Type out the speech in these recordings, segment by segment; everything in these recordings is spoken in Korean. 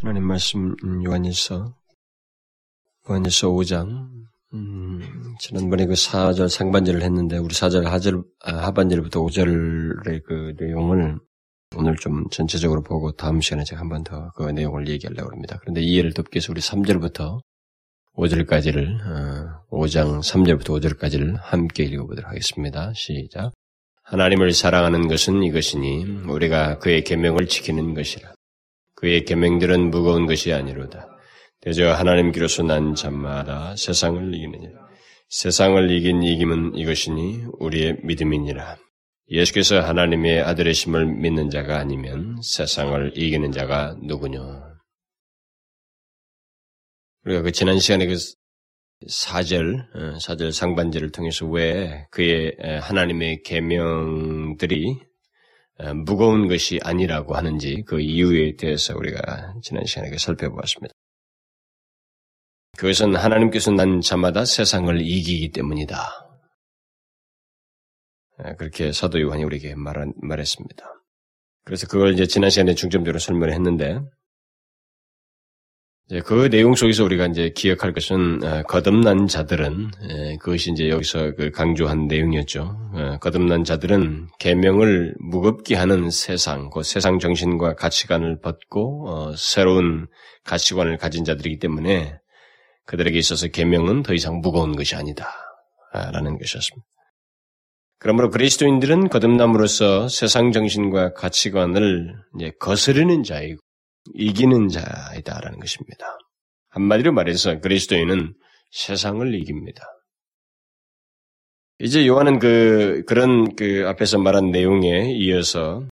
하나님 말씀 음, 요한일서 요한일서 5장 음, 지난번에 그 4절 상반절을 했는데 우리 4절 하절, 아, 하반절부터 5절의 그 내용을 오늘 좀 전체적으로 보고 다음 시간에 제가 한 번 더 그 내용을 얘기하려고 합니다. 그런데 이해를 돕기 위해서 우리 3절부터 5절까지를 어, 5장 3절부터 5절까지를 함께 읽어보도록 하겠습니다. 시작. 하나님을 사랑하는 것은 이것이니 우리가 그의 계명을 지키는 것이라. 그의 계명들은 무거운 것이 아니로다. 대저 하나님께로서 난 자마다 세상을 이기느니라. 세상을 이긴 이김은 이것이니 우리의 믿음이니라. 예수께서 하나님의 아들의심을 믿는 자가 아니면 세상을 이기는 자가 누구냐? 우리가 그 지난 시간에 그 사절, 사절 상반절을 통해서 왜 그의 하나님의 계명들이 무거운 것이 아니라고 하는지 그 이유에 대해서 우리가 지난 시간에 살펴보았습니다. 그것은 하나님께서 난 자마다 세상을 이기기 때문이다. 그렇게 사도 요한이 우리에게 말, 말했습니다. 그래서 그걸 이제 지난 시간에 중점적으로 설명을 했는데, 그 내용 속에서 우리가 이제 기억할 것은 어, 거듭난 자들은 그것이 이제 여기서 그 강조한 내용이었죠. 어, 거듭난 자들은 계명을 무겁게 하는 세상, 그 세상 정신과 가치관을 벗고 어, 새로운 가치관을 가진 자들이기 때문에 그들에게 있어서 계명은 더 이상 무거운 것이 아니다라는 것이었습니다. 그러므로 그리스도인들은 거듭남으로써 세상 정신과 가치관을 거스르는 자이고 이기는 자이다라는 것입니다. 한마디로 말해서 그리스도인은 세상을 이깁니다. 이제 요한은 그 그런 그 앞에서 말한 내용에 이어서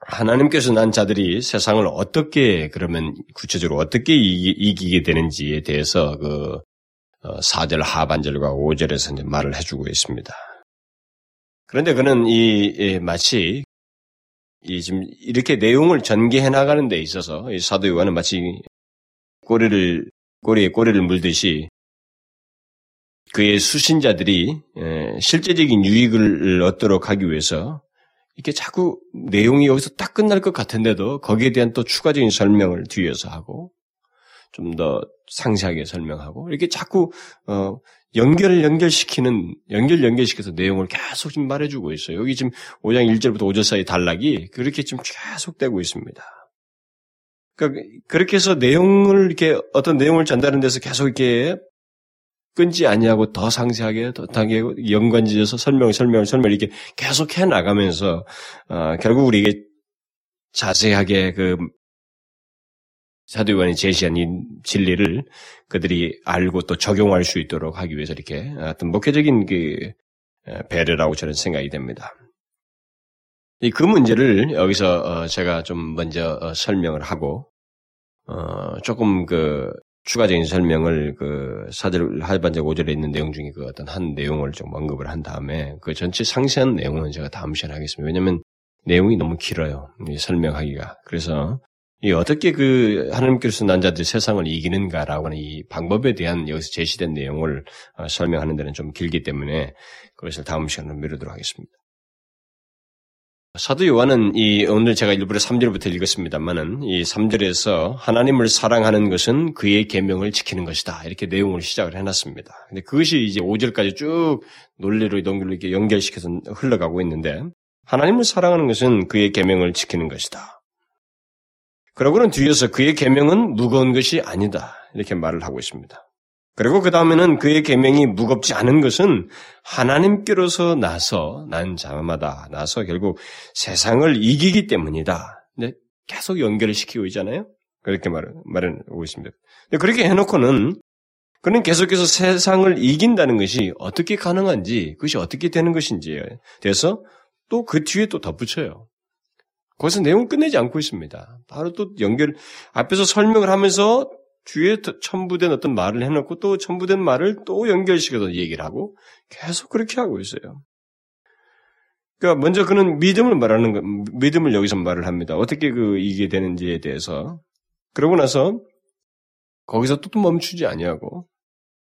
하나님께서 난 자들이 세상을 어떻게 그러면 구체적으로 어떻게 이기, 게 되는지에 대해서 그 4절 어, 하반절과 5절에서 이제 말을 해주고 있습니다. 그런데 그는 이 마치 이 지금 이렇게 내용을 전개해 나가는 데 있어서 이 사도 요한은 마치 꼬리를 꼬리에 꼬리를 물듯이 그의 수신자들이 실제적인 유익을 얻도록 하기 위해서 이렇게 자꾸 내용이 여기서 딱 끝날 것 같은데도 거기에 대한 또 추가적인 설명을 뒤에서 하고 좀 더 상세하게 설명하고 이렇게 자꾸 어 연결을 연결시키는 연결 연결시켜서 내용을 계속 지금 말해주고 있어요. 여기 지금 5장 1절부터 5절 사이 단락이 그렇게 지금 계속되고 있습니다. 그러니까 그렇게 해서 내용을 이렇게 어떤 내용을 전달하는 데서 계속 이렇게 끊지 아니하고 더 상세하게 더 당게 연관지어서 설명 설명 설명 이렇게 계속 해 나가면서 어, 결국 우리에게 자세하게 그 사도요한이 제시한 이 진리를 그들이 알고 또 적용할 수 있도록 하기 위해서 이렇게 어떤 목회적인 그 배려라고 저는 생각이 됩니다. 그 문제를 여기서 어, 제가 좀 먼저 어, 설명을 하고 어, 조금 그 추가적인 설명을 그 사절 하반절 5절에 있는 내용 중에 그 어떤 한 내용을 좀 언급을 한 다음에 그 전체 상세한 내용은 제가 다음 시간에 하겠습니다. 왜냐하면 내용이 너무 길어요. 설명하기가. 그래서 이 어떻게 그 하나님께서 난 자들이 세상을 이기는가라고 하는 이 방법에 대한 여기서 제시된 내용을 어, 설명하는 데는 좀 길기 때문에 그것을 다음 시간으로 미루도록 하겠습니다. 사도 요한은 이 오늘 제가 일부러 3절부터 읽었습니다만은 이 3절에서 하나님을 사랑하는 것은 그의 계명을 지키는 것이다. 이렇게 내용을 시작을 해 놨습니다. 근데 그것이 이제 5절까지 쭉 논리로 동결로 이렇게 연결시켜서 흘러가고 있는데 하나님을 사랑하는 것은 그의 계명을 지키는 것이다. 그러고는 뒤에서 그의 계명은 무거운 것이 아니다. 이렇게 말을 하고 있습니다. 그리고 그 다음에는 그의 계명이 무겁지 않은 것은 하나님께로서 나서 난 자마다 나서 결국 세상을 이기기 때문이다. 네, 계속 연결을 시키고 있잖아요. 그렇게 말을 말하고 있습니다. 그렇게 해놓고는 그는 계속해서 세상을 이긴다는 것이 어떻게 가능한지, 그것이 어떻게 되는 것인지에 대해서 또 그 뒤에 또 덧붙여요. 거기서 내용을 끝내지 않고 있습니다. 바로 또 연결, 앞에서 설명을 하면서 뒤에 첨부된 어떤 말을 해놓고 또 첨부된 말을 또 연결시켜서 얘기를 하고 계속 그렇게 하고 있어요. 그러니까 먼저 그는 믿음을 말하는 거, 믿음을 여기서 말을 합니다. 어떻게 그 이게 되는지에 대해서. 그러고 나서 거기서 또 멈추지 아니하고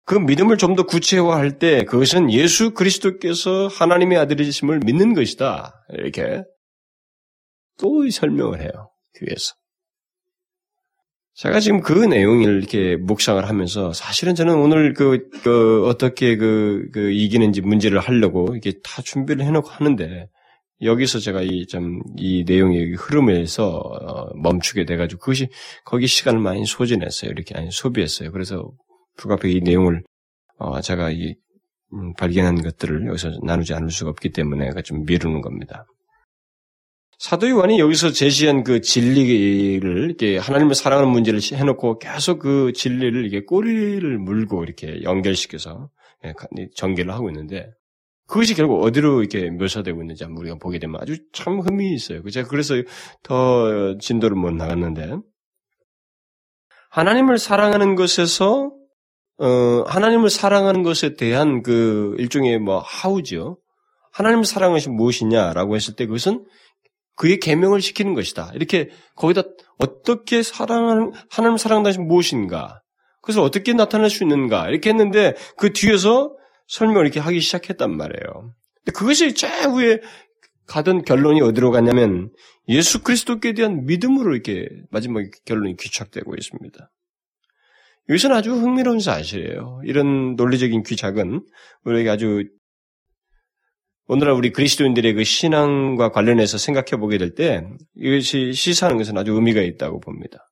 그 믿음을 좀 더 구체화할 때 그것은 예수 그리스도께서 하나님의 아들이심을 믿는 것이다. 이렇게 또 설명을 해요. 뒤에서. 제가 지금 그 내용을 이렇게 묵상을 하면서 사실은 저는 오늘 그, 그 어떻게 그, 그 이기는지 문제를 하려고 이게 다 준비를 해놓고 하는데 여기서 제가 이 좀 이 내용의 흐름에서 어, 멈추게 돼가지고 그것이 거기 시간을 많이 소진했어요. 이렇게 아니 소비했어요. 그래서 불가피이 내용을 어, 제가 이 음, 발견한 것들을 여기서 나누지 않을 수가 없기 때문에 좀 미루는 겁니다. 사도 요한이 여기서 제시한 그 진리를 이렇게 하나님을 사랑하는 문제를 해놓고 계속 그 진리를 이게 꼬리를 물고 이렇게 연결시켜서 예, 전개를 하고 있는데 그것이 결국 어디로 이렇게 묘사되고 있는지 우리가 보게 되면 아주 참 흠이 있어요. 제가 그래서 더 진도를 못 나갔는데 하나님을 사랑하는 것에서 어, 하나님을 사랑하는 것에 대한 그 일종의 뭐 하우죠. 하나님을 사랑하는 것이 무엇이냐라고 했을 때 그것은 그의 계명을 지키는 것이다. 이렇게 거기다 어떻게 사랑하는 하나님 것이 무엇인가? 그것을 어떻게 나타낼 수 있는가? 이렇게 했는데 그 뒤에서 설명을 이렇게 하기 시작했단 말이에요. 그것이 최후에 가던 결론이 어디로 갔냐면 예수 그리스도께 대한 믿음으로 이렇게 마지막 결론이 귀착되고 있습니다. 여기서는 아주 흥미로운 사실이에요. 이런 논리적인 귀착은 우리에게 아주 오늘날 우리 그리스도인들의 그 신앙과 관련해서 생각해 보게 될 때 이것이 시사하는 것은 아주 의미가 있다고 봅니다.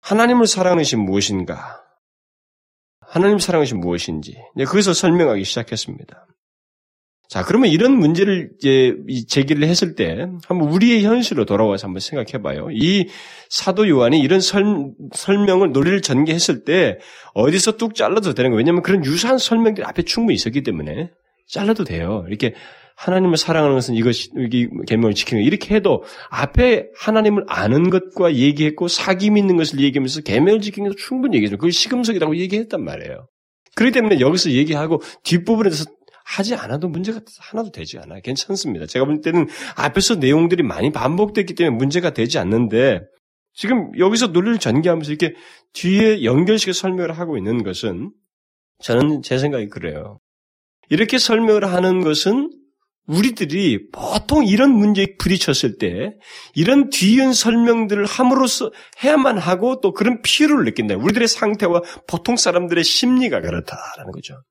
하나님을 사랑하는 것이 무엇인가? 하나님 사랑하는 것이 무엇인지 그것을 설명하기 시작했습니다. 자, 그러면 이런 문제를 이제 제기를 했을 때 한번 우리의 현실로 돌아와서 한번 생각해 봐요. 이 사도 요한이 이런 설, 설명을 논리를 전개했을 때 어디서 뚝 잘라도 되는 거예요. 왜냐하면 그런 유사한 설명들이 앞에 충분히 있었기 때문에 잘라도 돼요. 이렇게 하나님을 사랑하는 것은 이것이 계명을 지키는 거 이렇게 해도 앞에 하나님을 아는 것과 얘기했고 사귐 있는 것을 얘기하면서 계명을 지키는 것도 충분히 얘기해줘. 그걸 시금석이라고 얘기했단 말이에요. 그렇기 때문에 여기서 얘기하고 뒷부분에서 하지 않아도 문제가 하나도 되지 않아요. 괜찮습니다. 제가 볼 때는 앞에서 내용들이 많이 반복됐기 때문에 문제가 되지 않는데 지금 여기서 논리를 전개하면서 이렇게 뒤에 연결식에 설명을 하고 있는 것은 저는 제 생각이 그래요. 이렇게 설명을 하는 것은 우리들이 보통 이런 문제에 부딪혔을 때 이런 뒤은 설명들을 함으로써 해야만 하고 또 그런 필요를 느낀다. 우리들의 상태와 보통 사람들의 심리가 그렇다라는 거죠.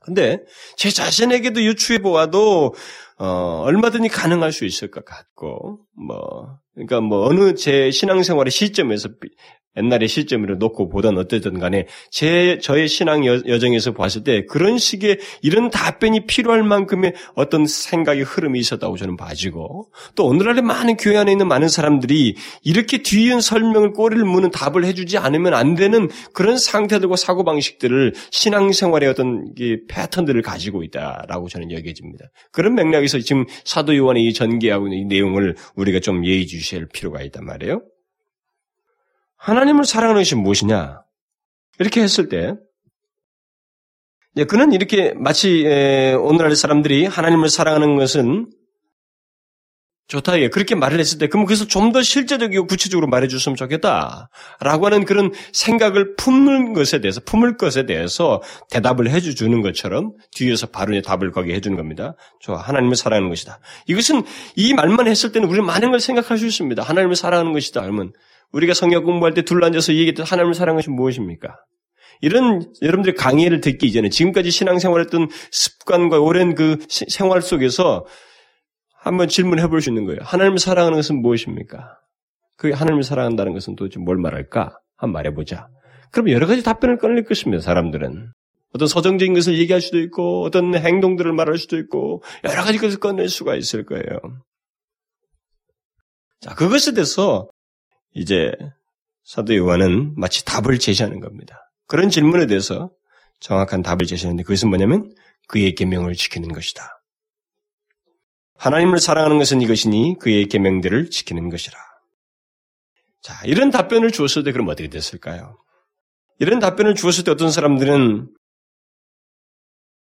근데 제 자신에게도 유추해 보아도 어, 얼마든지 가능할 수 있을 것 같고 뭐 그러니까 뭐 어느 제 신앙생활의 시점에서 옛날의 시점으로 놓고 보던 어쨌든 간에 제 저의 신앙 여, 정에서 봤을 때 그런 식의 이런 답변이 필요할 만큼의 어떤 생각의 흐름이 있었다고 저는 봐지고 또 오늘날의 많은 교회 안에 있는 많은 사람들이 이렇게 뒤이은 설명을 꼬리를 무는 답을 해주지 않으면 안 되는 그런 상태들과 사고 방식들을 신앙생활의 어떤 패턴들을 가지고 있다라고 저는 여겨집니다. 그런 맥락에서 지금 사도 요한이 이 전개하고 있는 이 내용을 우리가 좀 예의주시할 필요가 있단 말이에요. 하나님을 사랑하는 것이 무엇이냐? 이렇게 했을 때, 그는 이렇게 마치 오늘날 사람들이 하나님을 사랑하는 것은 좋다. 그렇게 말을 했을 때, 그럼 그래서 좀 더 실제적이고 구체적으로 말해줬으면 좋겠다. 라고 하는 그런 생각을 품는 것에 대해서, 품을 것에 대해서 대답을 해주는 것처럼 뒤에서 바로 답을 거기 해주는 겁니다. 좋아. 하나님을 사랑하는 것이다. 이것은 이 말만 했을 때는 우리는 많은 걸 생각할 수 있습니다. 하나님을 사랑하는 것이다. 그러면 우리가 성경 공부할 때 둘러앉아서 얘기했던 하나님을 사랑하는 것이 무엇입니까? 이런 여러분들의 강의를 듣기 이전에 지금까지 신앙생활했던 습관과 오랜 그 생활 속에서 한번 질문해 볼 수 있는 거예요. 하나님을 사랑하는 것은 무엇입니까? 그 하나님을 사랑한다는 것은 도대체 뭘 말할까? 한번 말해보자. 그럼 여러 가지 답변을 꺼낼 것입니다, 사람들은. 어떤 서정적인 것을 얘기할 수도 있고, 어떤 행동들을 말할 수도 있고, 여러 가지 것을 꺼낼 수가 있을 거예요. 자, 그것에 대해서 이제 사도 요한은 마치 답을 제시하는 겁니다. 그런 질문에 대해서 정확한 답을 제시하는데 그것은 뭐냐면 그의 계명을 지키는 것이다. 하나님을 사랑하는 것은 이것이니 그의 계명들을 지키는 것이라. 자, 이런 답변을 주었을 때 그럼 어떻게 됐을까요? 이런 답변을 주었을 때 어떤 사람들은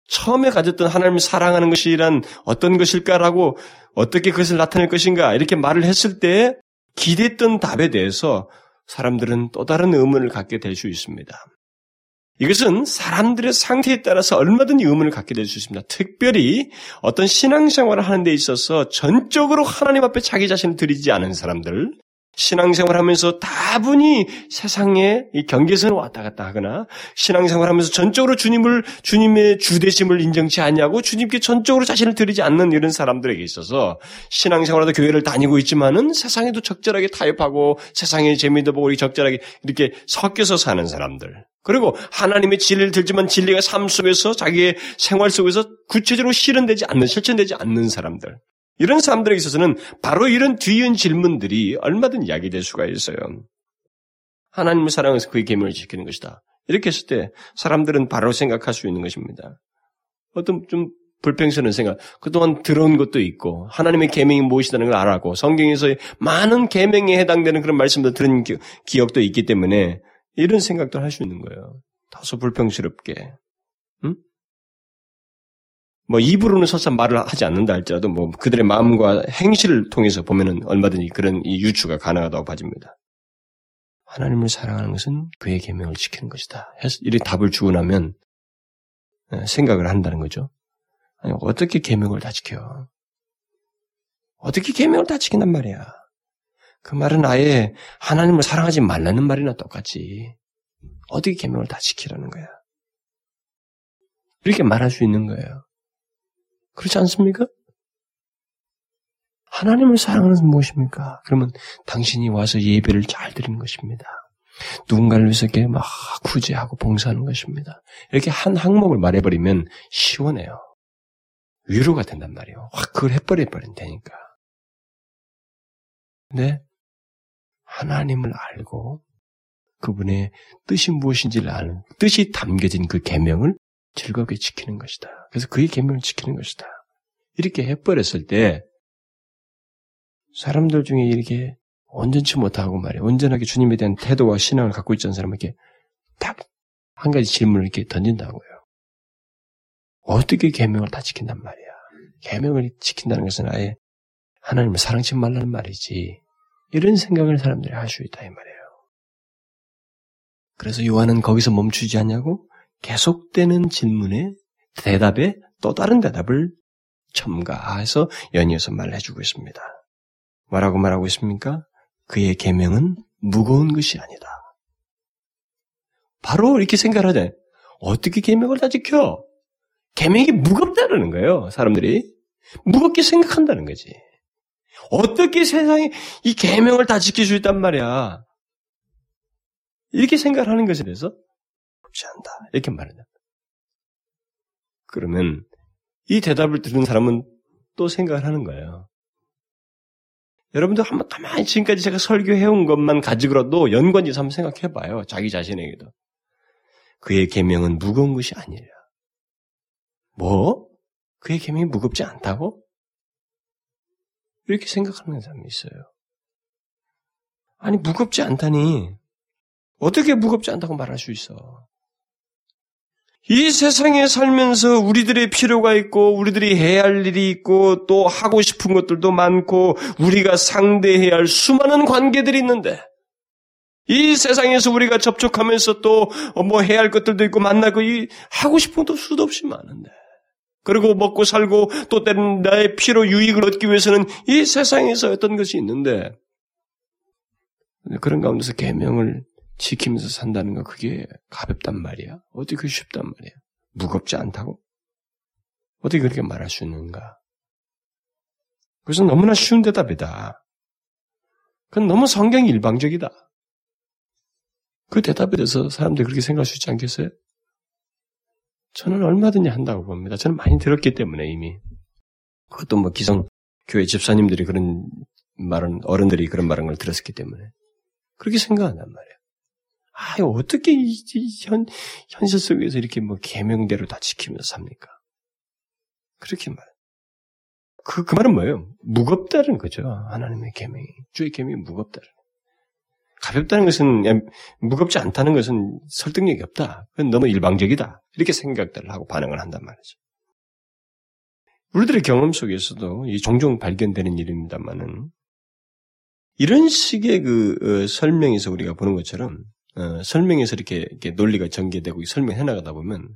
처음에 가졌던 하나님을 사랑하는 것이란 어떤 것일까라고 어떻게 그것을 나타낼 것인가 이렇게 말을 했을 때 기대했던 답에 대해서 사람들은 또 다른 의문을 갖게 될 수 있습니다. 이것은 사람들의 상태에 따라서 얼마든지 의문을 갖게 될 수 있습니다. 특별히 어떤 신앙생활을 하는 데 있어서 전적으로 하나님 앞에 자기 자신을 드리지 않은 사람들, 신앙생활 하면서 다분히 세상에 이 경계선을 왔다 갔다 하거나 신앙생활 하면서 전적으로 주님을 주님의 주대심을 인정치 않냐고 주님께 전적으로 자신을 드리지 않는 이런 사람들에게 있어서 신앙생활하다 교회를 다니고 있지만은 세상에도 적절하게 타협하고 세상의 재미도 보고 적절하게 이렇게 섞여서 사는 사람들. 그리고 하나님의 진리를 들지만 진리가 삶 속에서 자기의 생활 속에서 구체적으로 실현되지 않는 실천되지 않는 사람들. 이런 사람들에 있어서는 바로 이런 뒤이은 질문들이 얼마든 야기될 수가 있어요. 하나님을 사랑해서 그의 계명을 지키는 것이다. 이렇게 했을 때 사람들은 바로 생각할 수 있는 것입니다. 어떤 좀 불평스러운 생각, 그동안 들어온 것도 있고 하나님의 계명이 무엇이라는 걸 알았고 성경에서 많은 계명에 해당되는 그런 말씀도 들은 기, 억도 있기 때문에 이런 생각도 할 수 있는 거예요. 다소 불평스럽게. 응? 뭐 입으로는 설사 말을 하지 않는다 할지라도 뭐 그들의 마음과 행실을 통해서 보면은 얼마든지 그런 이 유추가 가능하다고 봐집니다. 하나님을 사랑하는 것은 그의 계명을 지키는 것이다. 해서 이렇게 답을 주고 나면 예, 생각을 한다는 거죠. 아니 어떻게 계명을 다 지켜? 어떻게 계명을 다 지킨단 말이야? 그 말은 아예 하나님을 사랑하지 말라는 말이나 똑같지. 어떻게 계명을 다 지키라는 거야? 이렇게 말할 수 있는 거예요. 그렇지 않습니까? 하나님을 사랑하는 것은 무엇입니까? 그러면 당신이 와서 예배를 잘 드리는 것입니다. 누군가를 위해서 이렇게 막 구제하고 봉사하는 것입니다. 이렇게 한 항목을 말해버리면 시원해요. 위로가 된단 말이에요. 확 그걸 해버려버리면 되니까. 근데 하나님을 알고 그분의 뜻이 무엇인지를 아는 뜻이 담겨진 그 계명을 즐겁게 지키는 것이다. 그래서 그의 계명을 지키는 것이다. 이렇게 해버렸을 때 사람들 중에 이렇게 온전치 못하고 말이야. 온전하게 주님에 대한 태도와 신앙을 갖고 않은 사람에게 딱 한 가지 질문을 이렇게 던진다고요. 어떻게 계명을 다 지킨단 말이야. 계명을 지킨다는 것은 아예 하나님을 사랑치 말라는 말이지. 이런 생각을 사람들이 할 수 있다 이 말이에요. 그래서 요한은 거기서 멈추지 않냐고 계속되는 질문에 대답에 또 다른 대답을 첨가해서 연이어서 말해주고 있습니다. 뭐라고 말하고 있습니까? 그의 계명은 무거운 것이 아니다. 바로 이렇게 하잖아요. 어떻게 계명을 다 지켜? 계명이 무겁다는 거예요. 사람들이 무겁게 생각한다는 거지. 어떻게 세상에 이 계명을 다 지킬 수 있단 말이야. 이렇게 생각하는 것에 대해서 없지 않다. 이렇게 말한다. 그러면 이 대답을 들은 사람은 또 생각을 하는 거예요. 여러분도 한번 가만히 지금까지 제가 설교해온 것만 가지고라도 연관지서 한번 생각해 봐요. 자기 자신에게도. 그의 계명은 무거운 것이 아니라. 뭐? 그의 계명이 무겁지 않다고? 이렇게 생각하는 사람이 있어요. 아니, 무겁지 않다니. 어떻게 무겁지 않다고 말할 수 있어? 이 세상에 살면서 우리들의 필요가 있고, 우리들이 해야 할 일이 있고, 또 하고 싶은 것들도 많고, 우리가 상대해야 할 수많은 관계들이 있는데, 이 세상에서 우리가 접촉하면서 또 뭐 해야 할 것들도 있고, 만나고, 이, 하고 싶은 것도 수도 없이 많은데. 그리고 먹고 살고, 또 때는 나의 필요 유익을 얻기 위해서는 이 세상에서 어떤 것이 있는데, 그런 가운데서 계명을 지키면서 산다는 거 그게 가볍단 말이야? 어떻게 그게 쉽단 말이야? 무겁지 않다고? 어떻게 그렇게 말할 수 있는가? 그것은 너무나 쉬운 대답이다. 그건 너무 성경 일방적이다. 그 대답에 대해서 사람들이 그렇게 생각할 수 있지 않겠어요? 저는 얼마든지 한다고 봅니다. 저는 많이 들었기 때문에 이미. 그것도 뭐 기성 교회 집사님들이 그런 말은 어른들이 그런 걸 들었기 때문에 그렇게 생각한단 말이에요. 아, 어떻게 이, 현, 현실 속에서 이렇게 뭐 계명대로 다 지키면서 삽니까? 그렇게 말. 그, 그 말은 뭐예요? 무겁다는 거죠. 하나님의 계명이. 주의 계명이 무겁다는. 가볍다는 것은, 무겁지 않다는 것은 설득력이 없다. 그건 너무 일방적이다. 이렇게 생각들을 하고 반응을 한단 말이죠. 우리들의 경험 속에서도 이 종종 발견되는 일입니다만은, 이런 식의 그 어, 설명에서 우리가 보는 것처럼 어, 설명에서 이렇게, 이렇게 논리가 전개되고 설명해 나가다 보면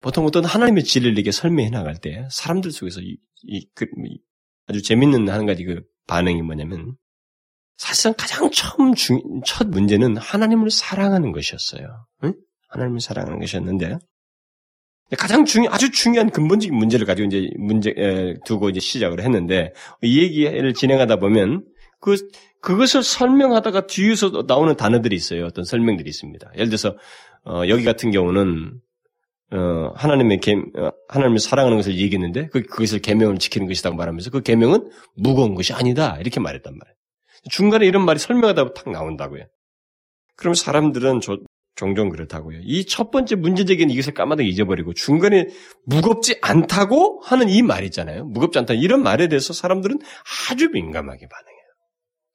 보통 어떤 하나님의 진리를 이렇게 설명해 나갈 때 사람들 속에서 이, 이, 그, 아주 재밌는 한 가지 그 반응이 뭐냐면 사실상 가장 처음 중, 첫 문제는 하나님을 사랑하는 것이었어요. 응? 하나님을 사랑하는 것이었는데 가장 중요 아주 중요한 근본적인 문제를 가지고 이제 문제 에, 두고 이제 시작을 했는데 이 얘기를 진행하다 보면 그 그것을 설명하다가 뒤에서 나오는 단어들이 있어요. 어떤 설명들이 있습니다. 예를 들어서 어, 여기 같은 경우는 어, 하나님의 개, 어, 하나님을 사랑하는 것을 얘기했는데 그 그것을 계명을 지키는 것이라고 말하면서 그 계명은 무거운 것이 아니다 이렇게 말했단 말이에요. 중간에 이런 말이 설명하다 탁 나온다고요. 그럼 사람들은 저, 종종 그렇다고요. 이 첫 번째 문제적인 이것을 까마득 잊어버리고 중간에 무겁지 않다고 하는 이 말 있잖아요. 무겁지 않다 이런 말에 대해서 사람들은 아주 민감하게 반응해요.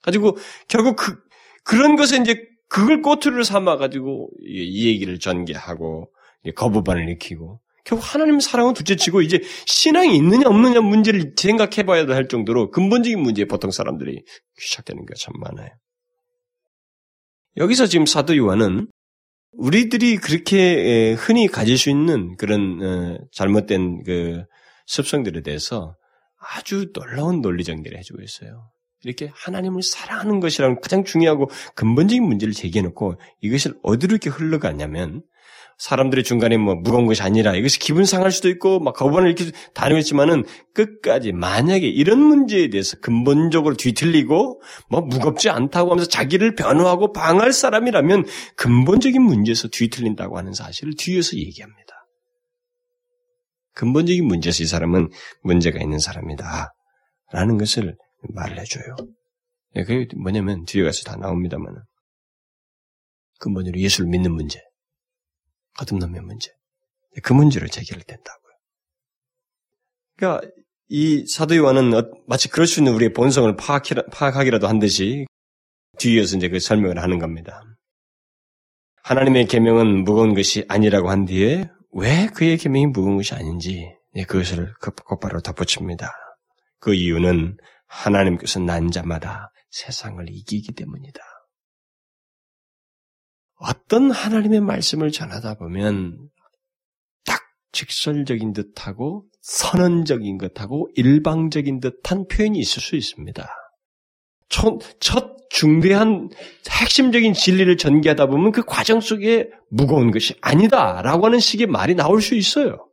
가지고 결국 그 그런 것에 이제 그걸 꼬투리를 삼아 가지고 이 얘기를 전개하고 거부반을 일으키고 결국 하나님 사랑은 둘째치고 이제 신앙이 있느냐 없느냐 문제를 생각해봐야 할 정도로 근본적인 문제에 보통 사람들이 시작되는 게 참 많아요. 여기서 지금 사도 요한은 우리들이 그렇게 흔히 가질 수 있는 그런 어, 잘못된 그 습성들에 대해서 아주 놀라운 논리 정리를 해주고 있어요. 이렇게 하나님을 사랑하는 것이라는 가장 중요하고 근본적인 문제를 제기해놓고 이것을 어디로 이렇게 흘러가냐면 사람들이 중간에 뭐 무거운 것이 아니라 이것이 기분 상할 수도 있고 막 거부반을 이렇게 다루겠지만은 끝까지 만약에 이런 문제에 대해서 근본적으로 뒤틀리고 뭐 무겁지 않다고 하면서 자기를 변호하고 방할 사람이라면 근본적인 문제에서 뒤틀린다고 하는 사실을 뒤에서 얘기합니다. 근본적인 문제에서 이 사람은 문제가 있는 사람이다. 라는 것을 말을 해줘요. 예, 그게 뭐냐면 뒤에 가서 다 나옵니다만 근본적으로 예수를 믿는 문제. 거듭남의 문제. 그 문제를 제기를 된다고요. 그러니까 이 사도 요한은 어, 마치 그럴 수 있는 우리의 본성을 파악하기라도 한 듯이 뒤에서 이제 그 설명을 하는 겁니다. 하나님의 계명은 무거운 것이 아니라고 한 뒤에 왜 그의 계명이 무거운 것이 아닌지 네, 그것을 곧바로 덧붙입니다. 그 이유는 하나님께서 난 자마다 세상을 이기기 때문이다. 어떤 하나님의 말씀을 전하다 보면 딱 직설적인 듯하고 선언적인 것하고 일방적인 듯한 표현이 있을 수 있습니다. 첫, 첫 중대한 핵심적인 진리를 전개하다 보면 그 과정 속에 무거운 것이 아니다라고 하는 식의 말이 나올 수 있어요.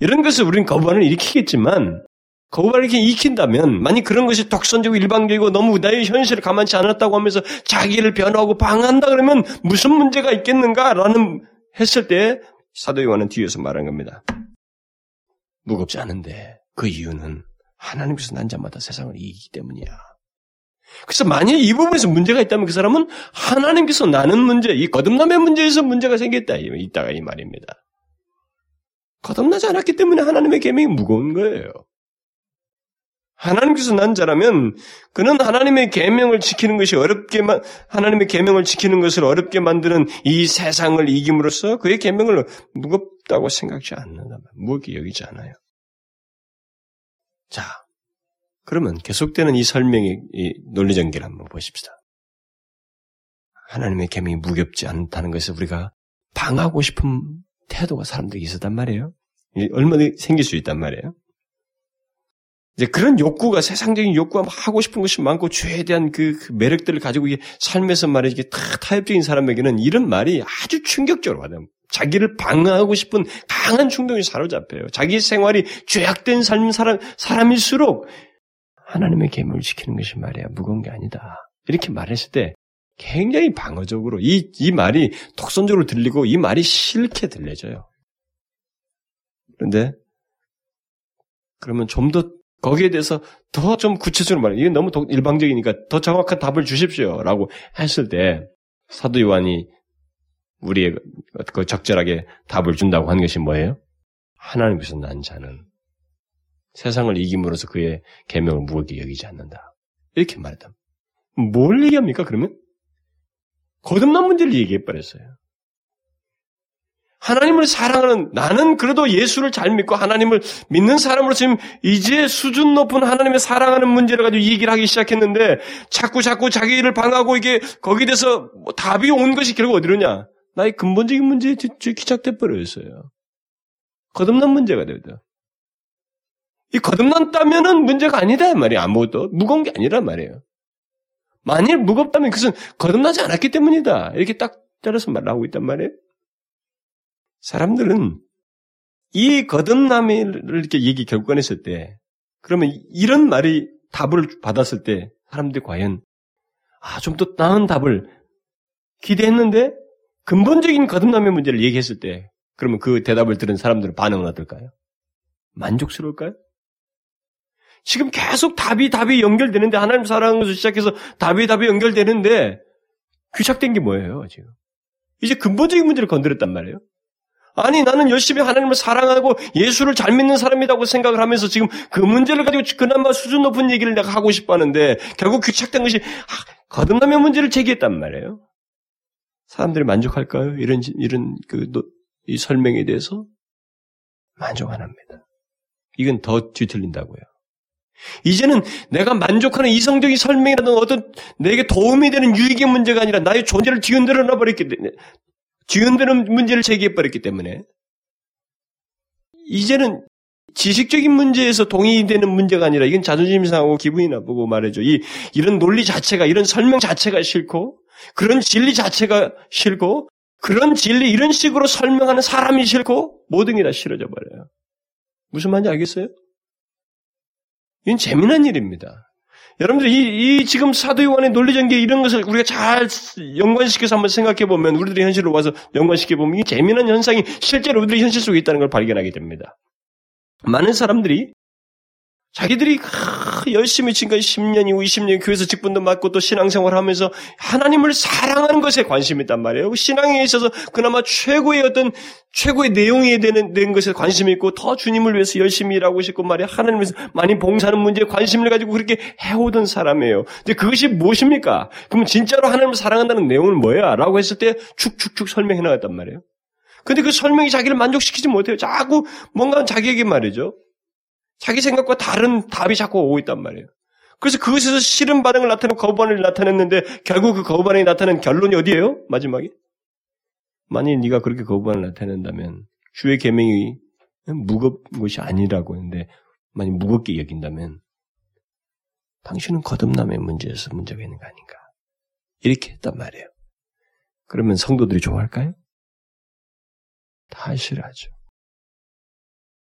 이런 것을 우리는 거부반을 일으키겠지만 거부반을 이렇게 익힌다면, 만약 그런 것이 독선적이고 일방적이고 너무 나의 현실을 가만치 않았다고 하면서 자기를 변호하고 방한다 그러면 무슨 문제가 있겠는가라는 했을 때 사도 요한은 뒤에서 말한 겁니다. 무겁지 않은데 그 이유는 하나님께서 난 자마다 세상을 이기기 때문이야. 그래서 만약 이 부분에서 문제가 있다면 그 사람은 하나님께서 나는 문제, 이 거듭남의 문제에서 문제가 생겼다. 이따가 이 말입니다. 거듭나지 않았기 때문에 하나님의 계명이 무거운 거예요. 하나님께서 난 자라면 그는 하나님의 계명을 지키는 것이 어렵게만 하나님의 계명을 지키는 것을 어렵게 만드는 이 세상을 이김으로써 그의 계명을 무겁다고 생각지 않는다. 무겁게 여기지 않아요. 자, 그러면 계속되는 이 설명의 이 논리 전개를 한번 보십시다. 하나님의 계명이 무겁지 않다는 것을 우리가 방하고 싶은 태도가 사람들이 있었단 말이에요. 얼마나 생길 수 있단 말이에요. 이제 그런 욕구가 세상적인 욕구가 하고 싶은 것이 많고 죄에 대한 그, 그 매력들을 가지고 이게 삶에서 말이지 이게 다 타협적인 사람에게는 이런 말이 아주 충격적으로 와요. 자기를 방어하고 싶은 강한 충동이 사로잡혀요. 자기 생활이 죄악된 삶 사람 사람일수록 하나님의 계명을 지키는 것이 말이야 무거운 게 아니다. 이렇게 말했을 때 굉장히 방어적으로 이, 이 말이 독선적으로 들리고 이 말이 싫게 들려져요. 그런데 그러면 좀 더 거기에 대해서 더 좀 구체적으로 말해. 이게 너무 일방적이니까 더 정확한 답을 주십시오. 라고 했을 때, 사도 요한이 우리의 그 적절하게 답을 준다고 하는 것이 뭐예요? 하나님께서 난 자는 세상을 이김으로써 그의 계명을 무겁게 여기지 않는다. 이렇게 말했다. 뭘 얘기합니까, 그러면? 거듭난 문제를 얘기해 버렸어요. 하나님을 사랑하는 나는 그래도 예수를 잘 믿고 하나님을 믿는 사람으로 지금 이제 수준 높은 하나님의 사랑하는 문제를 가지고 얘기를 하기 시작했는데 자꾸 자꾸 자기 일을 방하고 이게 거기에 대해서 뭐 답이 온 것이 결국 어디로냐? 나의 근본적인 문제에 귀착돼 버렸어요. 거듭난 문제가 되거든. 이 거듭났다면은 문제가 아니다 말이야 아무것도 무거운 게 아니란 말이에요. 만일 무겁다면 그것은 거듭나지 않았기 때문이다. 이렇게 딱 잘라서 말하고 있단 말이에요. 사람들은 이 거듭남을 이렇게 얘기 결국했을 때, 그러면 이런 말이 답을 받았을 때, 사람들이 과연, 아, 좀 더 나은 답을 기대했는데, 근본적인 거듭남의 문제를 얘기했을 때, 그러면 그 대답을 들은 사람들은 반응은 어떨까요? 만족스러울까요? 지금 계속 답이 답이 연결되는데 하나님 것을 시작해서 답이 답이 연결되는데 귀착된 게 뭐예요 지금? 이제 근본적인 문제를 건드렸단 말이에요. 아니 나는 열심히 하나님을 사랑하고 예수를 잘 믿는 사람이라고 생각을 하면서 지금 그 문제를 가지고 그나마 수준 높은 얘기를 내가 하고 싶어 하는데 결국 귀착된 것이 거듭남의 문제를 제기했단 말이에요. 사람들이 만족할까요? 이런 이런 그 이 설명에 대해서 만족 안 합니다. 이건 더 뒤틀린다고요. 이제는 내가 만족하는 이성적인 설명이라든 어떤 내게 도움이 되는 유익의 문제가 아니라 나의 존재를 뒤흔들어 놔버렸기 때문에 뒤흔드는 문제를 제기해버렸기 때문에 이제는 지식적인 문제에서 동의되는 문제가 아니라 이건 자존심 상하고 기분이 나쁘고 말이죠. 이 이런 논리 자체가 이런 설명 자체가 싫고 그런 진리 자체가 싫고 그런 진리 이런 식으로 설명하는 사람이 싫고 모든 게 다 싫어져 버려요. 무슨 말인지 알겠어요? 이건 재미난 일입니다. 여러분들 이, 이 지금 사도 요한의 논리전개 이런 것을 우리가 잘 연관시켜서 한번 생각해 보면 우리들이 현실로 와서 연관시켜 보면 이 재미난 현상이 실제로 우리들이 현실 속에 있다는 걸 발견하게 됩니다. 많은 사람들이 자기들이 열심히 지금까지 10년 이후 20년 교회에서 직분도 맡고 또 신앙생활 하면서 하나님을 사랑하는 것에 관심이 있단 말이에요. 신앙에 있어서 그나마 최고의 어떤 최고의 내용이 되는, 된 것에 관심이 있고 더 주님을 위해서 열심히 일하고 싶고 말이야. 하나님을 위해서 많이 봉사하는 문제에 관심을 가지고 그렇게 해오던 사람이에요. 근데 그것이 무엇입니까? 그럼 진짜로 하나님을 사랑한다는 내용은 뭐야? 라고 했을 때 축축축 설명해 나갔단 말이에요. 근데 그 설명이 자기를 만족시키지 못해요. 자꾸 뭔가 자기에게 말이죠. 자기 생각과 다른 답이 자꾸 오고 있단 말이에요. 그래서 그것에서 싫은 반응을 나타내고 거부 반응을 나타냈는데 결국 그 거부 반응이 나타낸 결론이 어디예요? 마지막에? 만일 네가 그렇게 거부 반응을 나타낸다면 주의 계명이 무겁은 것이 아니라고 했는데 만약 무겁게 여긴다면 당신은 거듭남의 문제에서 문제가 있는 거 아닌가? 이렇게 했단 말이에요. 그러면 성도들이 좋아할까요? 다 싫어하죠.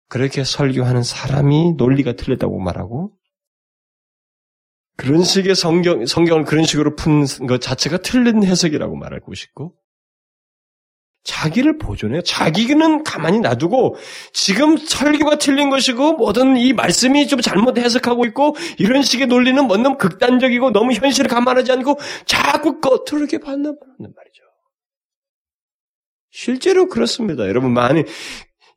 그렇게 설교하는 사람이 논리가 틀렸다고 말하고 그런 식의 성경, 성경을 그런 식으로 푼 것 자체가 틀린 해석이라고 말하고 싶고 자기를 보존해요. 자기는 가만히 놔두고 지금 설교가 틀린 것이고 모든 이 말씀이 좀 잘못 해석하고 있고 이런 식의 논리는 뭐 너무 극단적이고 너무 현실을 감안하지 않고 자꾸 겉으로 이렇게 받는 말이죠. 실제로 그렇습니다. 여러분 많이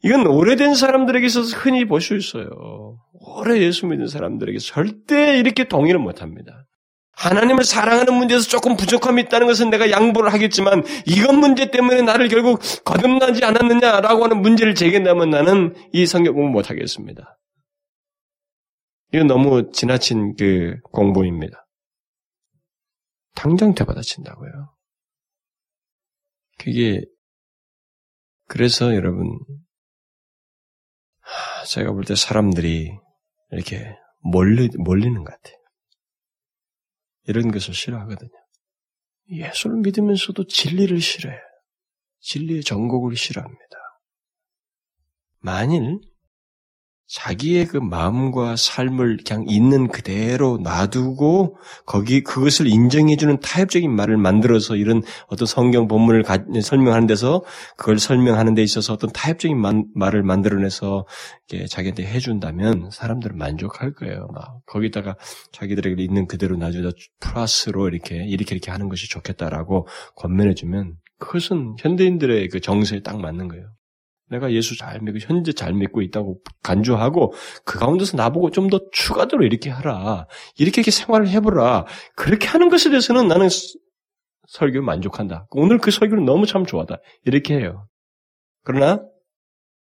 이건 오래된 사람들에게 있어서 흔히 볼 수 있어요. 오래 예수 믿는 사람들에게 절대 이렇게 동의를 못 합니다. 하나님을 사랑하는 문제에서 조금 부족함이 있다는 것은 내가 양보를 하겠지만 이것 문제 때문에 나를 결국 거듭나지 않았느냐라고 하는 문제를 제기한다면 나는 이 성경 공부 못 하겠습니다. 이건 너무 지나친 그 공부입니다. 당장 되받아친다고요. 그게 그래서 여러분 제가 볼 때 사람들이 이렇게 몰리, 몰리는 것 같아요. 이런 것을 싫어하거든요. 예수를 믿으면서도 진리를 싫어해요. 진리의 정곡을 싫어합니다. 만일 자기의 그 마음과 삶을 그냥 있는 그대로 놔두고 거기 그것을 인정해주는 타협적인 말을 만들어서 이런 어떤 성경 본문을 가, 설명하는 데서 그걸 설명하는 데 있어서 어떤 타협적인 만, 말을 만들어내서 자기한테 해준다면 사람들은 만족할 거예요. 막 거기다가 자기들에게 있는 그대로 놔주다 플러스로 이렇게 이렇게 이렇게 하는 것이 좋겠다라고 권면해주면 그것은 현대인들의 그 정서에 딱 맞는 거예요. 내가 예수 잘 믿고 현재 잘 믿고 있다고 간주하고 그 가운데서 나보고 좀 더 추가적으로 이렇게 하라. 이렇게 이렇게 생활을 해보라. 그렇게 하는 것에 대해서는 나는 설교 만족한다. 오늘 그 설교는 너무 참 좋아다. 이렇게 해요. 그러나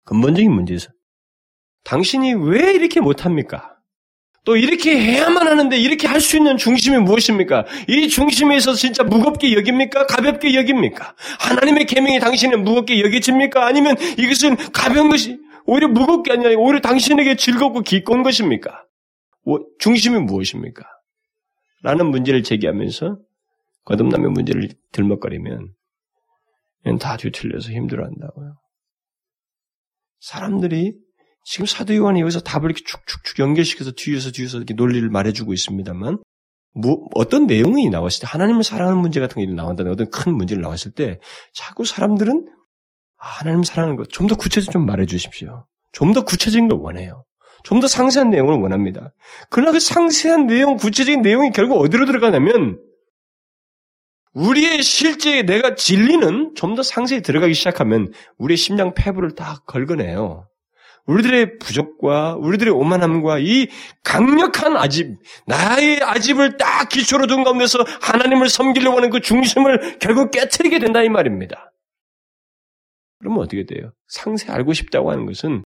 근본적인 문제에서 당신이 왜 이렇게 못합니까? 또 이렇게 해야만 하는데 이렇게 할 수 있는 중심이 무엇입니까? 이 중심에 서 진짜 무겁게 여깁니까? 가볍게 여깁니까? 하나님의 계명이 당신은 무겁게 여겨집니까? 아니면 이것은 가벼운 것이 오히려 무겁게 아니라 오히려 당신에게 즐겁고 기꺼운 것입니까? 중심이 무엇입니까? 라는 문제를 제기하면서 거듭남의 문제를 들먹거리면 다 뒤틀려서 힘들어한다고요. 사람들이 지금 사도 요한이 여기서 답을 이렇게 축축축 연결시켜서 뒤에서 뒤에서 이렇게 논리를 말해주고 있습니다만 뭐 어떤 내용이 나왔을 때 하나님을 사랑하는 문제 같은 게 나온다는 어떤 큰 문제를 나왔을 때 자꾸 사람들은 아, 하나님 사랑하는 것 좀 더 구체적으로 좀 말해 주십시오. 좀 더 구체적인 걸 원해요. 좀 더 상세한 내용을 원합니다. 그러나 그 상세한 내용, 구체적인 내용이 결국 어디로 들어가냐면 우리의 실제 내가 진리는 좀 더 상세히 들어가기 시작하면 우리의 심장 폐부를 다 걸거내요. 우리들의 부족과 우리들의 오만함과 이 강력한 아집, 나의 아집을 딱 기초로 둔 가운데서 하나님을 섬기려고 하는 그 중심을 결국 깨뜨리게 된다 이 말입니다. 그러면 어떻게 돼요? 상세 알고 싶다고 하는 것은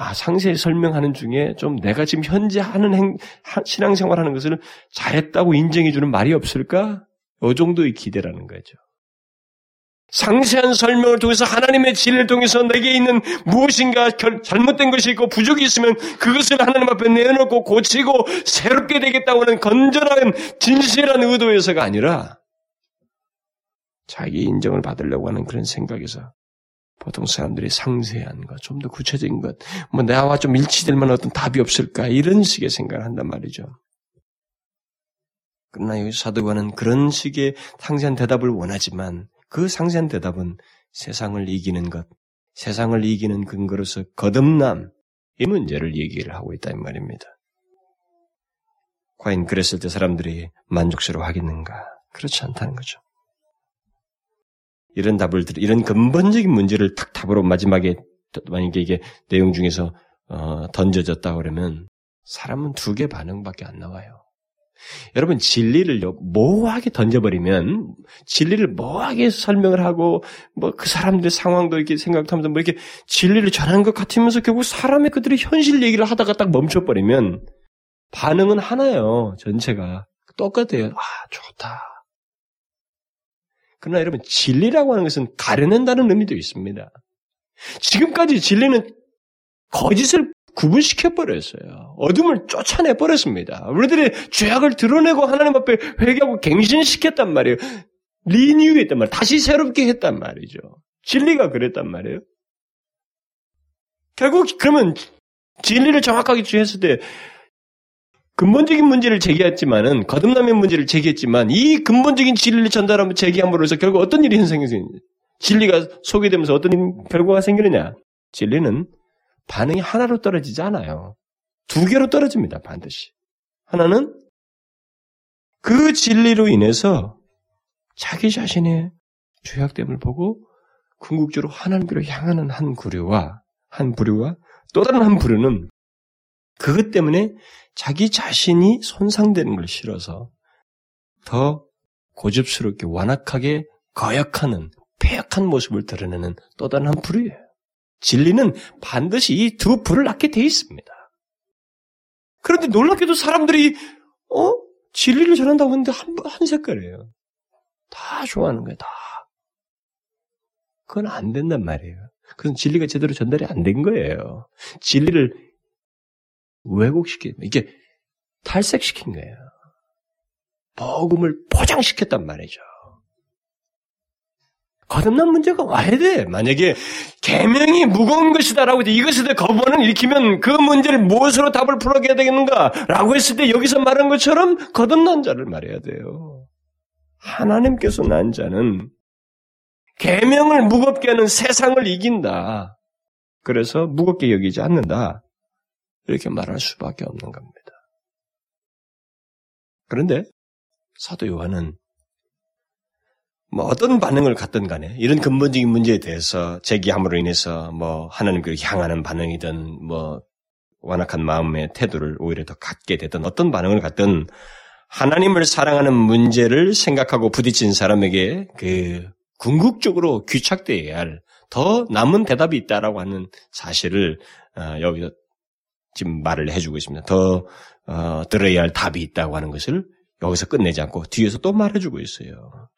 아, 상세히 설명하는 중에 좀 내가 지금 현재 하는 행, 신앙생활 하는 것을 잘했다고 인정해주는 말이 없을까? 이 정도의 기대라는 거죠. 상세한 설명을 통해서 하나님의 진리를 통해서 내게 있는 무엇인가 잘못된 것이 있고 부족이 있으면 그것을 하나님 앞에 내놓고 고치고 새롭게 되겠다고 하는 건전한 진실한 의도에서가 아니라 자기 인정을 받으려고 하는 그런 생각에서 보통 사람들이 상세한 것, 좀 더 구체적인 것, 뭐 나와 좀 일치될 만한 어떤 답이 없을까 이런 식의 생각을 한단 말이죠. 그러나 여기 사도관은 그런 식의 상세한 대답을 원하지만 그 상세한 대답은 세상을 이기는 것, 세상을 이기는 근거로서 거듭남 이 문제를 얘기를 하고 있다 이 말입니다. 과연 그랬을 때 사람들이 만족스러워 하겠는가? 그렇지 않다는 거죠. 이런 답을 이런 근본적인 문제를 탁 답으로 마지막에 만약에 이게 내용 중에서 어, 던져졌다 그러면 사람은 두 개 반응밖에 안 나와요. 여러분 진리를 모호하게 던져버리면 진리를 모호하게 설명을 하고 뭐 그 사람들의 상황도 이렇게 생각하면서 뭐 이렇게 진리를 전하는 것 같으면서 결국 사람의 그들의 현실 얘기를 하다가 딱 멈춰버리면 반응은 하나요 전체가 똑같아요. 아 좋다. 그러나 여러분 진리라고 하는 것은 가려낸다는 의미도 있습니다. 지금까지 진리는 거짓을 구분시켜 버렸어요. 어둠을 쫓아내 버렸습니다. 우리들의 죄악을 드러내고 하나님 앞에 회개하고 갱신시켰단 말이에요. 리뉴했단 말이에요. 다시 새롭게 했단 말이죠. 진리가 그랬단 말이에요. 결국 그러면 진리를 정확하게 주했을 때 근본적인 문제를 제기했지만은 거듭남의 문제를 제기했지만 이 근본적인 진리를 전달하면 제기함으로써 결국 어떤 일이 현상이 진리가 소개되면서 어떤 결과가 생기느냐? 진리는 반응이 하나로 떨어지지 않아요. 두 개로 떨어집니다, 반드시. 하나는 그 진리로 인해서 자기 자신의 죄악됨을 보고 궁극적으로 하나님께로 향하는 한 부류와 한 부류와 또 다른 한 부류는 그것 때문에 자기 자신이 손상되는 걸 싫어서 더 고집스럽게 완악하게 거역하는 폐역한 모습을 드러내는 또 다른 한 부류예요. 진리는 반드시 이 두 불을 낳게 돼 있습니다. 그런데 놀랍게도 사람들이 어 진리를 전한다고 하는데 한, 한 색깔이에요. 다 좋아하는 거예요. 다. 그건 안 된단 말이에요. 그건 진리가 제대로 전달이 안 된 거예요. 진리를 왜곡시킨 이게 탈색시킨 거예요. 복음을 포장시켰단 말이죠. 거듭난 문제가 와야 돼. 만약에 계명이 무거운 것이다라고 이것에 대해 거부하는 일으키면 그 문제를 무엇으로 답을 풀어야 되겠는가라고 했을 때 여기서 말한 것처럼 거듭난 자를 말해야 돼요. 하나님께서 난 자는 계명을 무겁게 하는 세상을 이긴다. 그래서 무겁게 여기지 않는다. 이렇게 말할 수밖에 없는 겁니다. 그런데 사도 요한은 뭐 어떤 반응을 갖든 간에 이런 근본적인 문제에 대해서 제기함으로 인해서 뭐 하나님께로 향하는 반응이든 뭐 완악한 마음의 태도를 오히려 더 갖게 되든 어떤 반응을 갖든 하나님을 사랑하는 문제를 생각하고 부딪힌 사람에게 그 궁극적으로 귀착되어야 할 더 남은 대답이 있다라고 하는 사실을 어, 여기서 지금 말을 해주고 있습니다. 더 어, 들어야 할 답이 있다고 하는 것을 여기서 끝내지 않고 뒤에서 또 말해주고 있어요.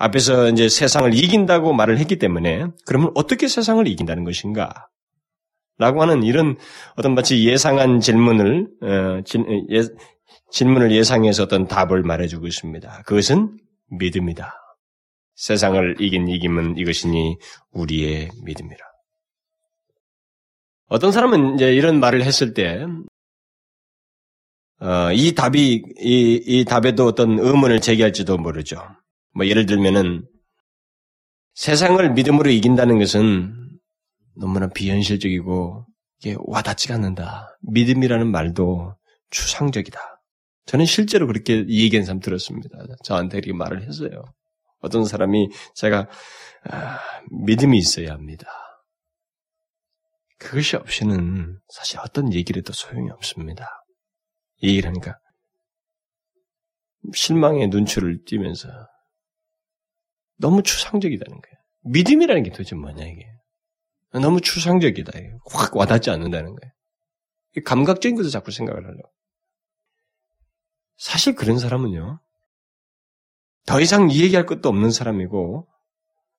앞에서 이제 세상을 이긴다고 말을 했기 때문에 그러면 어떻게 세상을 이긴다는 것인가? 라고 하는 이런 어떤 마치 예상한 질문을 어, 예, 질문을 예상해서 어떤 답을 말해주고 있습니다. 그것은 믿음이다. 세상을 이긴 이김은 이것이니 우리의 믿음이라. 어떤 사람은 이제 이런 말을 했을 때, 어, 이 답이, 이, 이 답에도 어떤 의문을 제기할지도 모르죠. 뭐 예를 들면은 세상을 믿음으로 이긴다는 것은 너무나 비현실적이고 이게 와닿지가 않는다. 믿음이라는 말도 추상적이다. 저는 실제로 그렇게 이 얘기한 사람 들었습니다. 저한테 이렇게 말을 했어요. 어떤 사람이 제가 아, 믿음이 있어야 합니다. 그것이 없이는 사실 어떤 얘기를 해도 소용이 없습니다. 이 얘기를 하니까 실망의 눈초를 띄면서 너무 추상적이다는 거예요. 믿음이라는 게 도대체 뭐냐 이게. 너무 추상적이다. 확 와닿지 않는다는 거예요. 감각적인 것을 자꾸 생각을 하려고. 사실 그런 사람은요. 더 이상 이 얘기할 것도 없는 사람이고